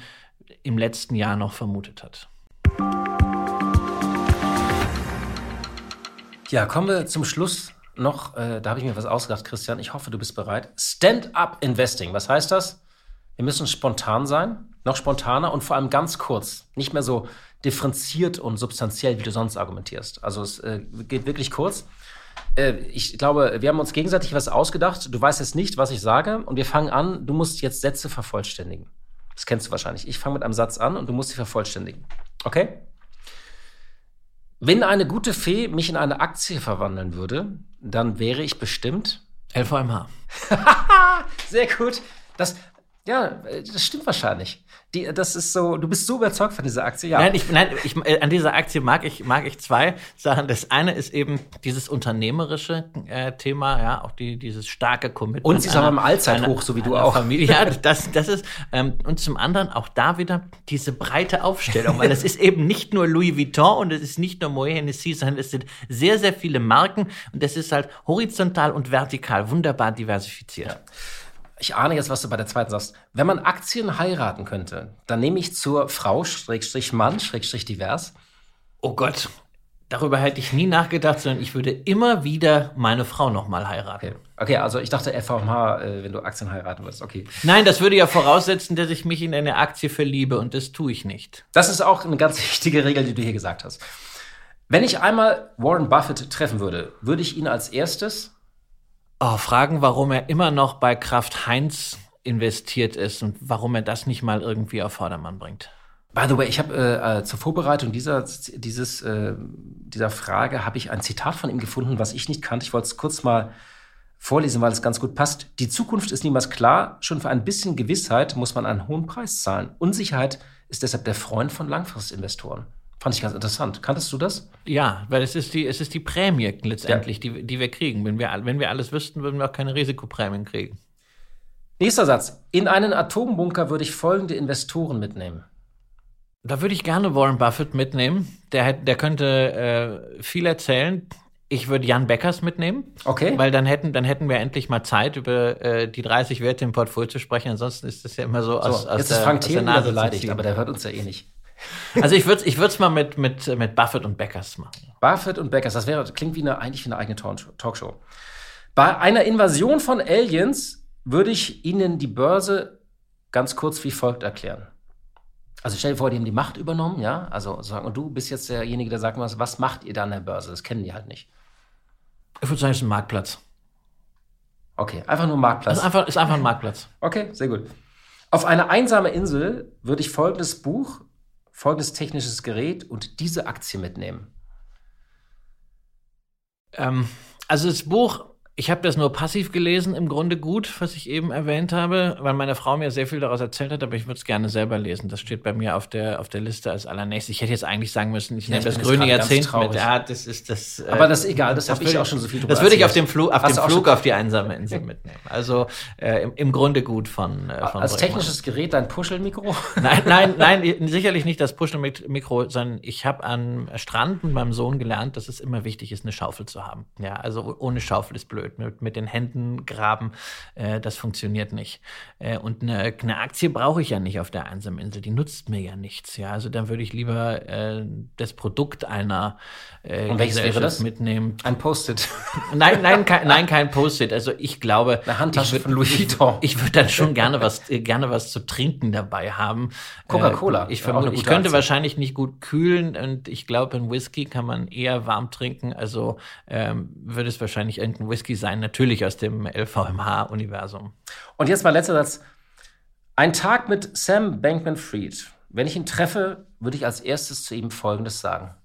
im letzten Jahr noch vermutet hat. Ja, kommen wir zum Schluss noch. Äh, da habe ich mir was ausgedacht, Christian. Ich hoffe, du bist bereit. Stand-up Investing. Was heißt das? Wir müssen spontan sein, noch spontaner und vor allem ganz kurz. Nicht mehr so differenziert und substanziell, wie du sonst argumentierst. Also es äh, geht wirklich kurz. Äh, ich glaube, wir haben uns gegenseitig was ausgedacht. Du weißt jetzt nicht, was ich sage. Und wir fangen an. Du musst jetzt Sätze vervollständigen. Das kennst du wahrscheinlich. Ich fange mit einem Satz an und du musst sie vervollständigen. Okay? Wenn eine gute Fee mich in eine Aktie verwandeln würde, dann wäre ich bestimmt LVMH. Sehr gut. Das, ja, das stimmt wahrscheinlich. Die, das ist so, du bist so überzeugt von dieser Aktie, ja. Nein, ich, nein ich, äh, an dieser Aktie mag ich, mag ich zwei Sachen. Das eine ist eben dieses unternehmerische äh, Thema, ja, auch die, dieses starke Commitment. Und sie ist aber im Allzeithoch, so wie du auch. Familie. Ja, das, das ist, ähm, und zum anderen auch da wieder diese breite Aufstellung, weil es ist eben nicht nur Louis Vuitton und es ist nicht nur Moet Hennessy, sondern es sind sehr, sehr viele Marken und es ist halt horizontal und vertikal wunderbar diversifiziert. Ja ich ahne jetzt, was du bei der zweiten sagst. Wenn man Aktien heiraten könnte, dann nehme ich zur Frau, Schrägstrich Mann, Schrägstrich divers. Oh Gott, darüber hätte ich nie nachgedacht, sondern ich würde immer wieder meine Frau nochmal heiraten. Okay. okay, also ich dachte FVH, äh, wenn du Aktien heiraten würdest, okay. Nein, das würde ja voraussetzen, dass ich mich in eine Aktie verliebe und das tue ich nicht. Das ist auch eine ganz wichtige Regel, die du hier gesagt hast. Wenn ich einmal Warren Buffett treffen würde, würde ich ihn als erstes Oh, fragen, warum er immer noch bei Kraft Heinz investiert ist und warum er das nicht mal irgendwie auf Vordermann bringt. By the way, ich habe äh, äh, zur Vorbereitung dieser, dieses, äh, dieser Frage habe ich ein Zitat von ihm gefunden, was ich nicht kannte. Ich wollte es kurz mal vorlesen, weil es ganz gut passt. Die Zukunft ist niemals klar. Schon für ein bisschen Gewissheit muss man einen hohen Preis zahlen. Unsicherheit ist deshalb der Freund von Langfristinvestoren. Fand ich ganz interessant. Kanntest du das? Ja, weil es ist die, es ist die Prämie letztendlich, ja. die, die wir kriegen. Wenn wir, wenn wir alles wüssten, würden wir auch keine Risikoprämien kriegen. Nächster Satz. In einen Atombunker würde ich folgende Investoren mitnehmen. Da würde ich gerne Warren Buffett mitnehmen. Der, der könnte äh, viel erzählen. Ich würde Jan Beckers mitnehmen. Okay. Weil dann hätten, dann hätten wir endlich mal Zeit, über äh, die 30 Werte im Portfolio zu sprechen. Ansonsten ist das ja immer so, so aus, aus jetzt der, ist Frank aus der Nase beleidigt, aber der hört uns ja eh nicht. Also ich würde es ich würd's mal mit, mit, mit Buffett und Beckers machen. Buffett und Beckers, das wäre, klingt wie eine, eigentlich wie eine eigene Talkshow. Bei einer Invasion von Aliens würde ich Ihnen die Börse ganz kurz wie folgt erklären. Also stell dir vor, die haben die Macht übernommen, ja? Also sagen, und du bist jetzt derjenige, der sagt, was, was macht ihr da an der Börse? Das kennen die halt nicht. Ich würde sagen, es ist ein Marktplatz. Okay, einfach nur Marktplatz. Es ist einfach, ist einfach ein Marktplatz. Okay, sehr gut. Auf eine einsame Insel würde ich folgendes Buch folgendes technisches Gerät und diese Aktie mitnehmen? Ähm, also das Buch Ich habe das nur passiv gelesen, im Grunde gut, was ich eben erwähnt habe, weil meine Frau mir sehr viel daraus erzählt hat, aber ich würde es gerne selber lesen. Das steht bei mir auf der, auf der Liste als allernächstes. Ich hätte jetzt eigentlich sagen müssen, ich Ja, nehme das grüne Jahrzehnt mit. Ja, das ist das. äh, Aber das ist egal, das, habe ich auch schon so viel drüber Das würde ich auf dem, Flug, auf dem Flug auf die einsame Insel mitnehmen. Also äh, im, im Grunde gut von, äh, von Als Breckmann. technisches Gerät dein Puschelmikro? Nein, nein, nein, sicherlich nicht das Push-Mikro, sondern ich habe am Strand mit meinem Sohn gelernt, dass es immer wichtig ist, eine Schaufel zu haben. Ja, also ohne Schaufel ist blöd. Mit, mit den Händen graben, äh, das funktioniert nicht. Äh, und eine, eine Aktie brauche ich ja nicht auf der einsamen Insel. Die nutzt mir ja nichts. Ja, also dann würde ich lieber äh, das Produkt einer äh, Und welches wäre das? mitnehmen. Ein Post-it. Nein, nein, kein, nein, kein Post-it. Also ich glaube, Eine Handtasche ich würd- von Louis Vuitton. Ich würde dann schon gerne was, äh, gerne was zu trinken dabei haben. Coca-Cola. Äh, ich Ja, auch vermute, ich könnte Aktie. wahrscheinlich nicht gut kühlen und ich glaube, ein Whisky kann man eher warm trinken. Also ähm, würde es wahrscheinlich irgendein Whisky sein, natürlich aus dem LVMH-Universum. Und jetzt mein letzter Satz. Ein Tag mit Sam Bankman-Fried. Wenn ich ihn treffe, würde ich als erstes zu ihm Folgendes sagen.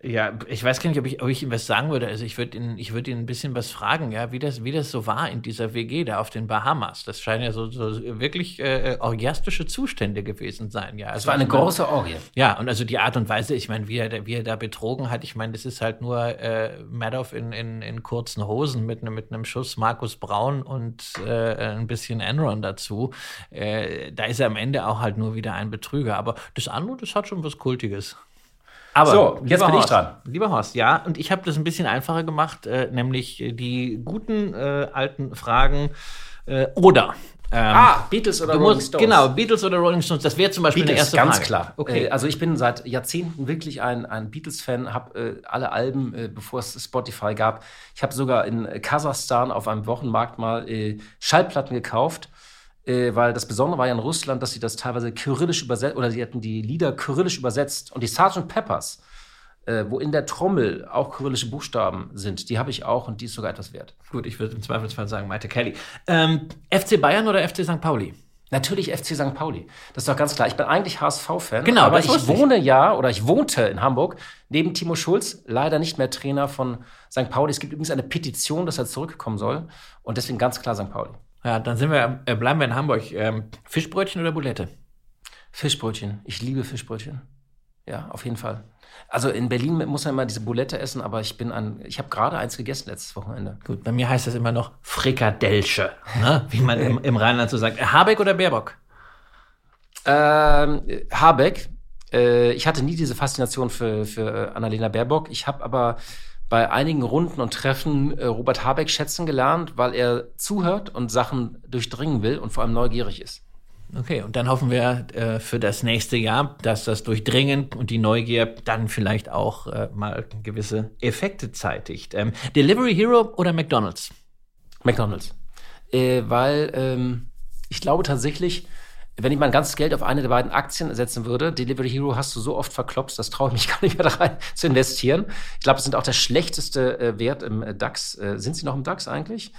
Ja, ich weiß gar nicht, ob ich, ob ich ihm was sagen würde. Also ich würde ihn, ich würde ihn ein bisschen was fragen, ja, wie das, wie das so war in dieser WG da auf den Bahamas. Das scheinen ja so, so wirklich äh, orgiastische Zustände gewesen sein, ja. Es Also war eine große Orgie. Ja, und also die Art und Weise, ich meine, wie er, da- wie er da betrogen hat, ich meine, das ist halt nur äh, Madoff in, in, in kurzen Hosen mit, einem mit einem Schuss Markus Braun und äh, ein bisschen Enron dazu. Äh, da ist er am Ende auch halt nur wieder ein Betrüger. Aber das andere, das hat schon was Kultiges. Aber, So, jetzt bin ich Horst, dran. Lieber Horst, ja, und ich habe das ein bisschen einfacher gemacht, äh, nämlich äh, die guten äh, alten Fragen äh, oder. Ähm, Ah, Beatles oder Rolling musst, Stones? genau, Beatles oder Rolling Stones, das wäre zum Beispiel eine Beatles, erste ganz Frage. klar. Okay. Äh, also ich bin seit Jahrzehnten wirklich ein, ein Beatles-Fan, habe äh, alle Alben, äh, bevor es Spotify gab. Ich habe sogar in Kasachstan auf einem Wochenmarkt mal äh, Schallplatten gekauft, äh, weil das Besondere war ja in Russland, dass sie das teilweise kyrillisch übersetzt, oder sie hatten die Lieder kyrillisch übersetzt. Und die Sgt. Peppers, äh, wo in der Trommel auch kyrillische Buchstaben sind, die habe ich auch und die ist sogar etwas wert. Gut, ich würde im Zweifelsfall sagen Maite Kelly. Ähm, FC Bayern oder FC St. Pauli? Natürlich FC St. Pauli. Das ist doch ganz klar. Ich bin eigentlich HSV-Fan. Genau, aber ich wusste ich. wohne ja oder ich wohnte in Hamburg neben Timo Schulz, leider nicht mehr Trainer von St. Pauli. Es gibt übrigens eine Petition, dass er zurückkommen soll. Und deswegen ganz klar St. Pauli. Ja, dann sind wir, äh, bleiben wir in Hamburg. Ähm, Fischbrötchen oder Bulette? Fischbrötchen. Ich liebe Fischbrötchen. Ja, auf jeden Fall. Also in Berlin muss man immer diese Bulette essen, aber ich bin an, ich habe gerade eins gegessen letztes Wochenende. Gut, bei mir heißt das immer noch Frikadelsche, ne? wie man im, im Rheinland so sagt. Äh, Habeck oder Baerbock? Ähm, Habeck. Äh, ich hatte nie diese Faszination für, für äh, Annalena Baerbock. Ich habe aber bei einigen Runden und Treffen äh, Robert Habeck schätzen gelernt, weil er zuhört und Sachen durchdringen will und vor allem neugierig ist. Okay, und dann hoffen wir äh, für das nächste Jahr, dass das Durchdringen und die Neugier dann vielleicht auch äh, mal gewisse Effekte zeitigt. Ähm, Delivery Hero oder McDonald's? McDonalds. Äh, weil ähm, ich glaube tatsächlich, wenn ich mein ganzes Geld auf eine der beiden Aktien setzen würde, Delivery Hero hast du so oft verklopst, das traue ich mich gar nicht mehr da rein zu investieren. Ich glaube, es sind auch der schlechteste äh, Wert im äh, DAX. Äh, sind sie noch im DAX eigentlich?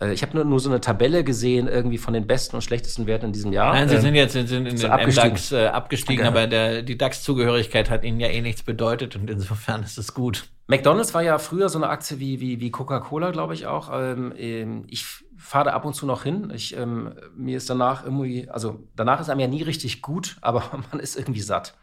Äh, ich habe nur, nur so eine Tabelle gesehen, irgendwie von den besten und schlechtesten Werten in diesem Jahr. Nein, sie Ähm, sind jetzt sind, sind in den abgestiegen. MDAX äh, abgestiegen, Okay. aber der, die DAX-Zugehörigkeit hat ihnen ja eh nichts bedeutet und insofern ist es gut. McDonalds war ja früher so eine Aktie wie, wie, wie Coca-Cola, glaube ich auch. Ähm, ähm, ich fahre da ab und zu noch hin. Ich, ähm, mir ist danach irgendwie, also danach ist einem ja nie richtig gut, aber man ist irgendwie satt.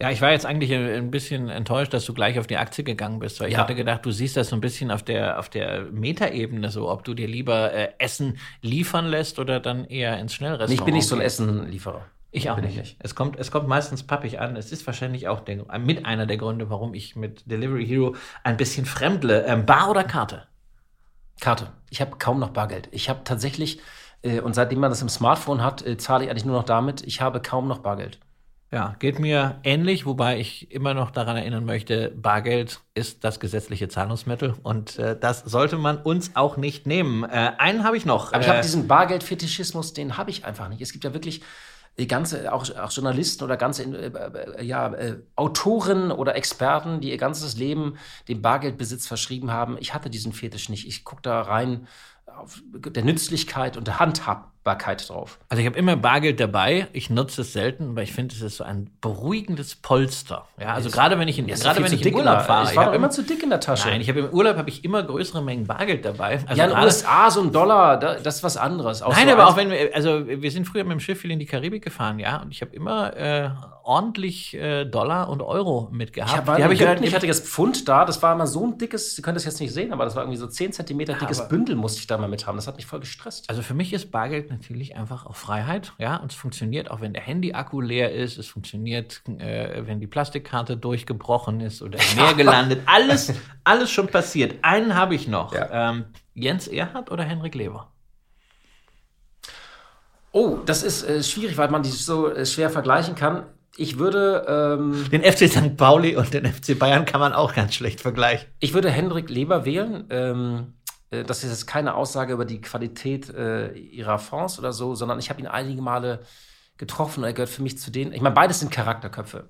Ja, ich war jetzt eigentlich ein bisschen enttäuscht, dass du gleich auf die Aktie gegangen bist, weil ich Ja. hatte gedacht, du siehst das so ein bisschen auf der, auf der Metaebene so, ob du dir lieber äh, Essen liefern lässt oder dann eher ins Schnellrestaurant. Ich bin nicht so ein. Essenlieferer. Ich auch bin nicht. Es, kommt, es kommt meistens pappig an. Es ist wahrscheinlich auch der, mit einer der Gründe, warum ich mit Delivery Hero ein bisschen fremdle. Ähm, Bar oder Karte? Karte. Ich habe kaum noch Bargeld. Ich habe tatsächlich, äh, und seitdem man das im Smartphone hat, äh, zahle ich eigentlich nur noch damit. Ich habe kaum noch Bargeld. Ja, geht mir ähnlich, wobei ich immer noch daran erinnern möchte, Bargeld ist das gesetzliche Zahlungsmittel und äh, das sollte man uns auch nicht nehmen. Äh, einen habe ich noch. Aber ich äh, habe diesen Bargeldfetischismus, den habe ich einfach nicht. Es gibt ja wirklich äh, ganze, auch, auch Journalisten oder ganze äh, äh, ja, äh, Autoren oder Experten, die ihr ganzes Leben dem Bargeldbesitz verschrieben haben. Ich hatte diesen Fetisch nicht. Ich gucke da rein der Nützlichkeit und der Handhabbarkeit drauf. Also ich habe immer Bargeld dabei. Ich nutze es selten, weil ich finde, es ist so ein beruhigendes Polster. Ja, also gerade wenn ich in, gerade wenn ich in Urlaub fahre. Ich war immer zu dick in der Tasche. Nein, ich habe im Urlaub habe ich immer größere Mengen Bargeld dabei. Also ja, in den USA so ein Dollar, das ist was anderes. Auch nein, so aber auch wenn wir, also wir sind früher mit dem Schiff viel in die Karibik gefahren, ja, und ich habe immer äh, ordentlich äh, Dollar und Euro mitgehabt. Ich, hab, ich, halt, ich hatte das Pfund da, das war immer so ein dickes, Sie können das jetzt nicht sehen, aber das war irgendwie so 10 Zentimeter dickes aber, Bündel musste ich da mal mit haben. Das hat mich voll gestresst. Also für mich ist Bargeld natürlich einfach auch Freiheit, ja, und es funktioniert auch, wenn der Handy-Akku leer ist, es funktioniert, äh, wenn die Plastikkarte durchgebrochen ist oder im Meer gelandet. alles, alles schon passiert. Einen habe ich noch. Ja. Ähm, Jens Erhardt oder Henrik Leber? Oh, das ist äh, schwierig, weil man die so äh, schwer vergleichen kann. Ich würde. Ähm, den FC St. Pauli und den FC Bayern kann man auch ganz schlecht vergleichen. Ich würde Hendrik Leber wählen. Ähm, äh, das ist jetzt keine Aussage über die Qualität äh, ihrer Fonds oder so, sondern ich habe ihn einige Male getroffen. Er gehört für mich zu denen. Ich meine, beides sind Charakterköpfe.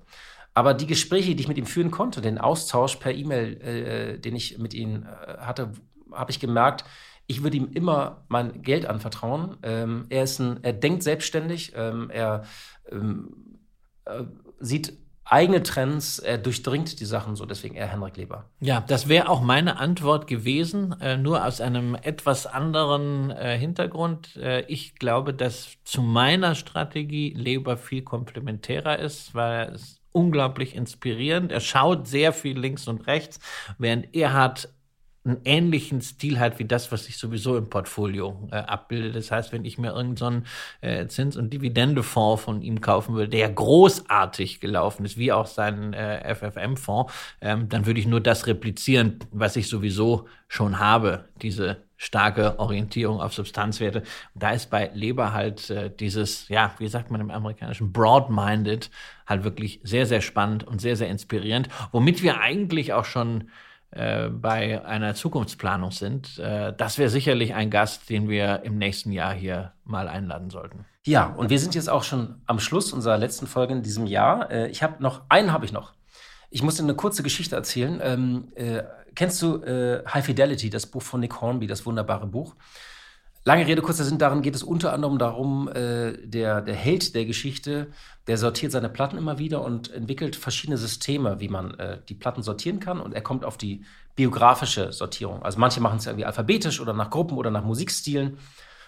Aber die Gespräche, die ich mit ihm führen konnte, den Austausch per E-Mail, äh, den ich mit ihm äh, hatte, habe ich gemerkt, ich würde ihm immer mein Geld anvertrauen. Ähm, er ist ein, er denkt selbstständig, ähm, er ähm, äh, sieht eigene Trends, er durchdringt die Sachen so, deswegen eher Henrik Leber. Ja, das wäre auch meine Antwort gewesen, äh, nur aus einem etwas anderen äh, Hintergrund. Äh, ich glaube, dass zu meiner Strategie Leber viel komplementärer ist, weil es unglaublich inspirierend. Er schaut sehr viel links und rechts, während er hat einen ähnlichen Stil hat wie das, was ich sowieso im Portfolio äh, abbilde. Das heißt, wenn ich mir irgendeinen so äh, Zins- und Dividendefonds von ihm kaufen würde, der großartig gelaufen ist, wie auch sein äh, FFM-Fonds, ähm, dann würde ich nur das replizieren, was ich sowieso schon habe, diese starke Orientierung auf Substanzwerte. Und da ist bei Leber halt äh, dieses, ja, wie sagt man im amerikanischen, broad-minded, halt wirklich sehr, sehr spannend und sehr, sehr inspirierend, womit wir eigentlich auch schon äh, bei einer Zukunftsplanung sind. Äh, das wäre sicherlich ein Gast, den wir im nächsten Jahr hier mal einladen sollten. Ja, und wir sind jetzt auch schon am Schluss unserer letzten Folge in diesem Jahr. Äh, ich habe noch, einen habe ich noch. Ich muss dir eine kurze Geschichte erzählen. Ähm, äh, kennst du äh, High Fidelity, das Buch von Nick Hornby, das wunderbare Buch? Lange Rede, kurzer Sinn, darin geht es unter anderem darum, äh, der, der Held der Geschichte, der sortiert seine Platten immer wieder und entwickelt verschiedene Systeme, wie man äh, die Platten sortieren kann. Und er kommt auf die biografische Sortierung. Also manche machen es irgendwie alphabetisch oder nach Gruppen oder nach Musikstilen.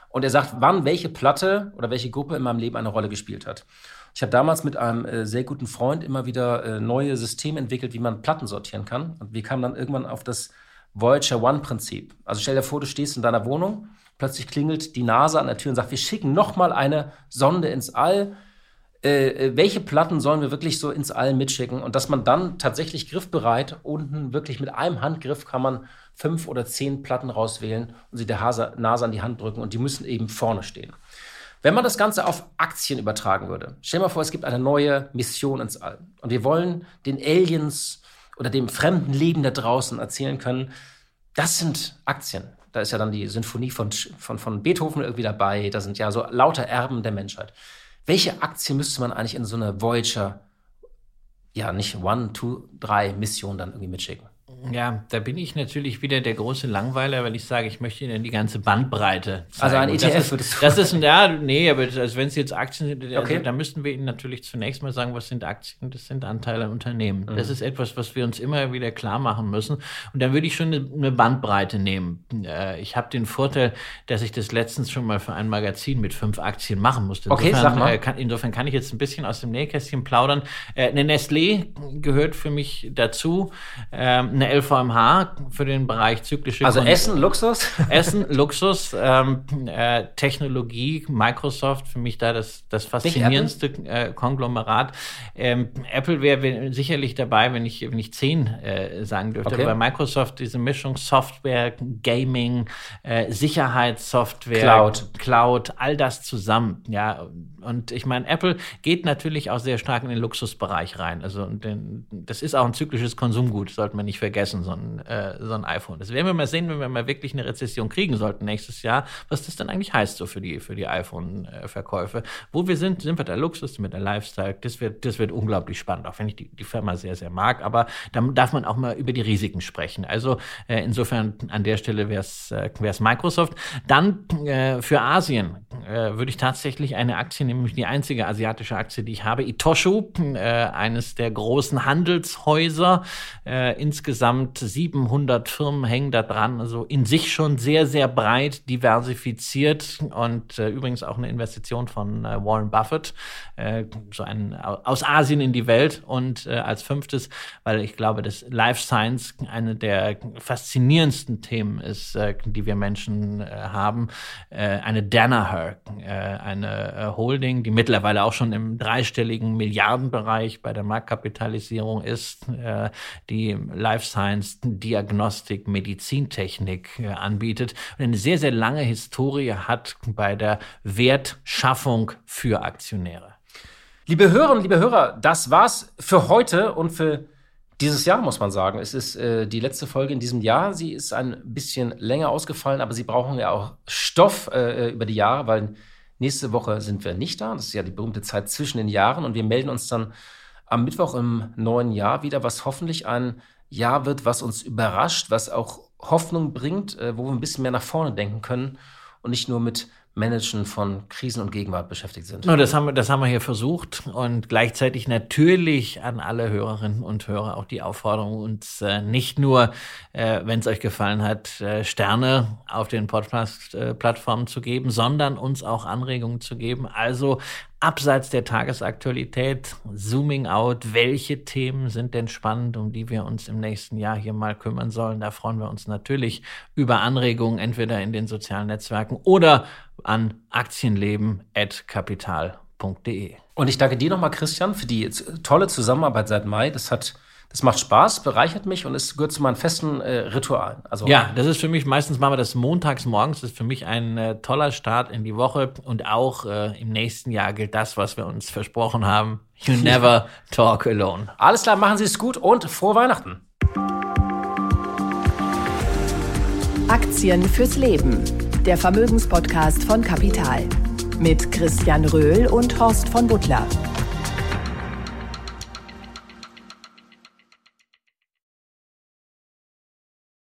Und er sagt, wann welche Platte oder welche Gruppe in meinem Leben eine Rolle gespielt hat. Ich habe damals mit einem äh, sehr guten Freund immer wieder äh, neue Systeme entwickelt, wie man Platten sortieren kann. Und wir kamen dann irgendwann auf das Voyager One-Prinzip. Also stell dir vor, du stehst in deiner Wohnung Plötzlich klingelt die NASA an der Tür und sagt, wir schicken noch mal eine Sonde ins All. Äh, äh, welche Platten sollen wir wirklich so ins All mitschicken? Und dass man dann tatsächlich griffbereit unten wirklich mit einem Handgriff kann man fünf oder zehn Platten rauswählen und sie der NASA an die Hand drücken und die müssen eben vorne stehen. Wenn man das Ganze auf Aktien übertragen würde, stell dir mal vor, es gibt eine neue Mission ins All und wir wollen den Aliens oder dem fremden Leben da draußen erzählen können, das sind Aktien. Da ist ja dann die Sinfonie von, von, von Beethoven irgendwie dabei. Da sind ja so lauter Erben der Menschheit. Welche Aktie müsste man eigentlich in so eine Voyager, ja, nicht One, Two, drei Mission dann irgendwie mitschicken? Ja, da bin ich natürlich wieder der große Langweiler, weil ich sage, ich möchte Ihnen die ganze Bandbreite zeigen. Also ein ETF das ist, das ist ein, ja, nee, aber also wenn es jetzt Aktien sind, also, okay. da müssten wir Ihnen natürlich zunächst mal sagen, was sind Aktien? Das sind Anteile an Unternehmen. Mhm. Das ist etwas, was wir uns immer wieder klar machen müssen. Und dann würde ich schon eine, Bandbreite nehmen. Äh, ich habe den Vorteil, dass ich das letztens schon mal für ein Magazin mit fünf Aktien machen musste. Insofern, okay, sag mal. Äh, kann, insofern kann ich jetzt ein bisschen aus dem Nähkästchen plaudern. Äh, eine Nestlé gehört für mich dazu. Ähm, eine LVMH für den Bereich zyklische Also Kon Essen, Luxus? Essen, Luxus, ähm, äh, Technologie, Microsoft, für mich da das, das faszinierendste äh, Konglomerat. Ähm, Apple wäre sicherlich dabei, wenn ich, wenn ich zehn äh, sagen dürfte. Okay. Bei Microsoft diese Mischung Software, Gaming, äh, Sicherheitssoftware, Cloud. Cloud, all das zusammen. Ja, und ich meine, Apple geht natürlich auch sehr stark in den Luxusbereich rein. Also den, das ist auch ein zyklisches Konsumgut, sollte man nicht vergessen vergessen, so ein, äh, so ein iPhone. Das werden wir mal sehen, wenn wir mal wirklich eine Rezession kriegen sollten nächstes Jahr, was das dann eigentlich heißt so für die, für die iPhone-Verkäufe. Wo wir sind, sind wir der Luxus, wir der Lifestyle. Das wird, das wird unglaublich spannend, auch wenn ich die, die Firma sehr, sehr mag. Aber da darf man auch mal über die Risiken sprechen. Also äh, insofern an der Stelle wäre es äh, Microsoft. Dann äh, für Asien äh, würde ich tatsächlich eine Aktie, nämlich die einzige asiatische Aktie, die ich habe, Itoshu, äh, eines der großen Handelshäuser. Äh, insgesamt 700 Firmen hängen da dran, also in sich schon sehr, sehr breit diversifiziert und äh, übrigens auch eine Investition von äh, Warren Buffett, äh, so ein aus Asien in die Welt und äh, als fünftes, weil ich glaube, dass Life Science eine der faszinierendsten Themen ist, äh, die wir Menschen äh, haben, eine Danaher, eine Holding, die mittlerweile auch schon im dreistelligen Milliardenbereich bei der Marktkapitalisierung ist, die Life Science, Diagnostik, Medizintechnik äh, anbietet und eine sehr, sehr lange Historie hat bei der Wertschaffung für Aktionäre. Liebe Hörerinnen, liebe Hörer, das war's für heute und für dieses Jahr, muss man sagen. Es ist äh, die letzte Folge in diesem Jahr. Sie ist ein bisschen länger ausgefallen, aber Sie brauchen ja auch Stoff äh, über die Jahre, weil nächste Woche sind wir nicht da. Das ist ja die berühmte Zeit zwischen den Jahren und wir melden uns dann am Mittwoch im neuen Jahr wieder, was hoffentlich ein Jahr wird, was uns überrascht, was auch Hoffnung bringt, äh, wo wir ein bisschen mehr nach vorne denken können und nicht nur mit Managen von Krisen und Gegenwart beschäftigt sind. No, das, haben wir, das haben wir hier versucht und gleichzeitig natürlich an alle Hörerinnen und Hörer auch die Aufforderung, uns äh, nicht nur, äh, wenn es euch gefallen hat, äh, Sterne auf den Podcast-Plattformen zu geben, sondern uns auch Anregungen zu geben. Also abseits der Tagesaktualität, zooming out, welche Themen sind denn spannend, um die wir uns im nächsten Jahr hier mal kümmern sollen. Da freuen wir uns natürlich über Anregungen, entweder in den sozialen Netzwerken oder an aktienleben.kapital.de. Und ich danke dir nochmal, Christian, für die tolle Zusammenarbeit seit Mai. Das hat das macht Spaß, bereichert mich und es gehört zu meinen festen äh, Ritualen. Also ja, das ist für mich, meistens machen wir das montags morgens, das ist für mich ein äh, toller Start in die Woche und auch äh, im nächsten Jahr gilt das, was wir uns versprochen haben. You never talk alone. Alles klar, machen Sie es gut und frohe Weihnachten. Aktien fürs Leben. Der Vermögenspodcast von Kapital. Mit Christian Röhl und Horst von Butler.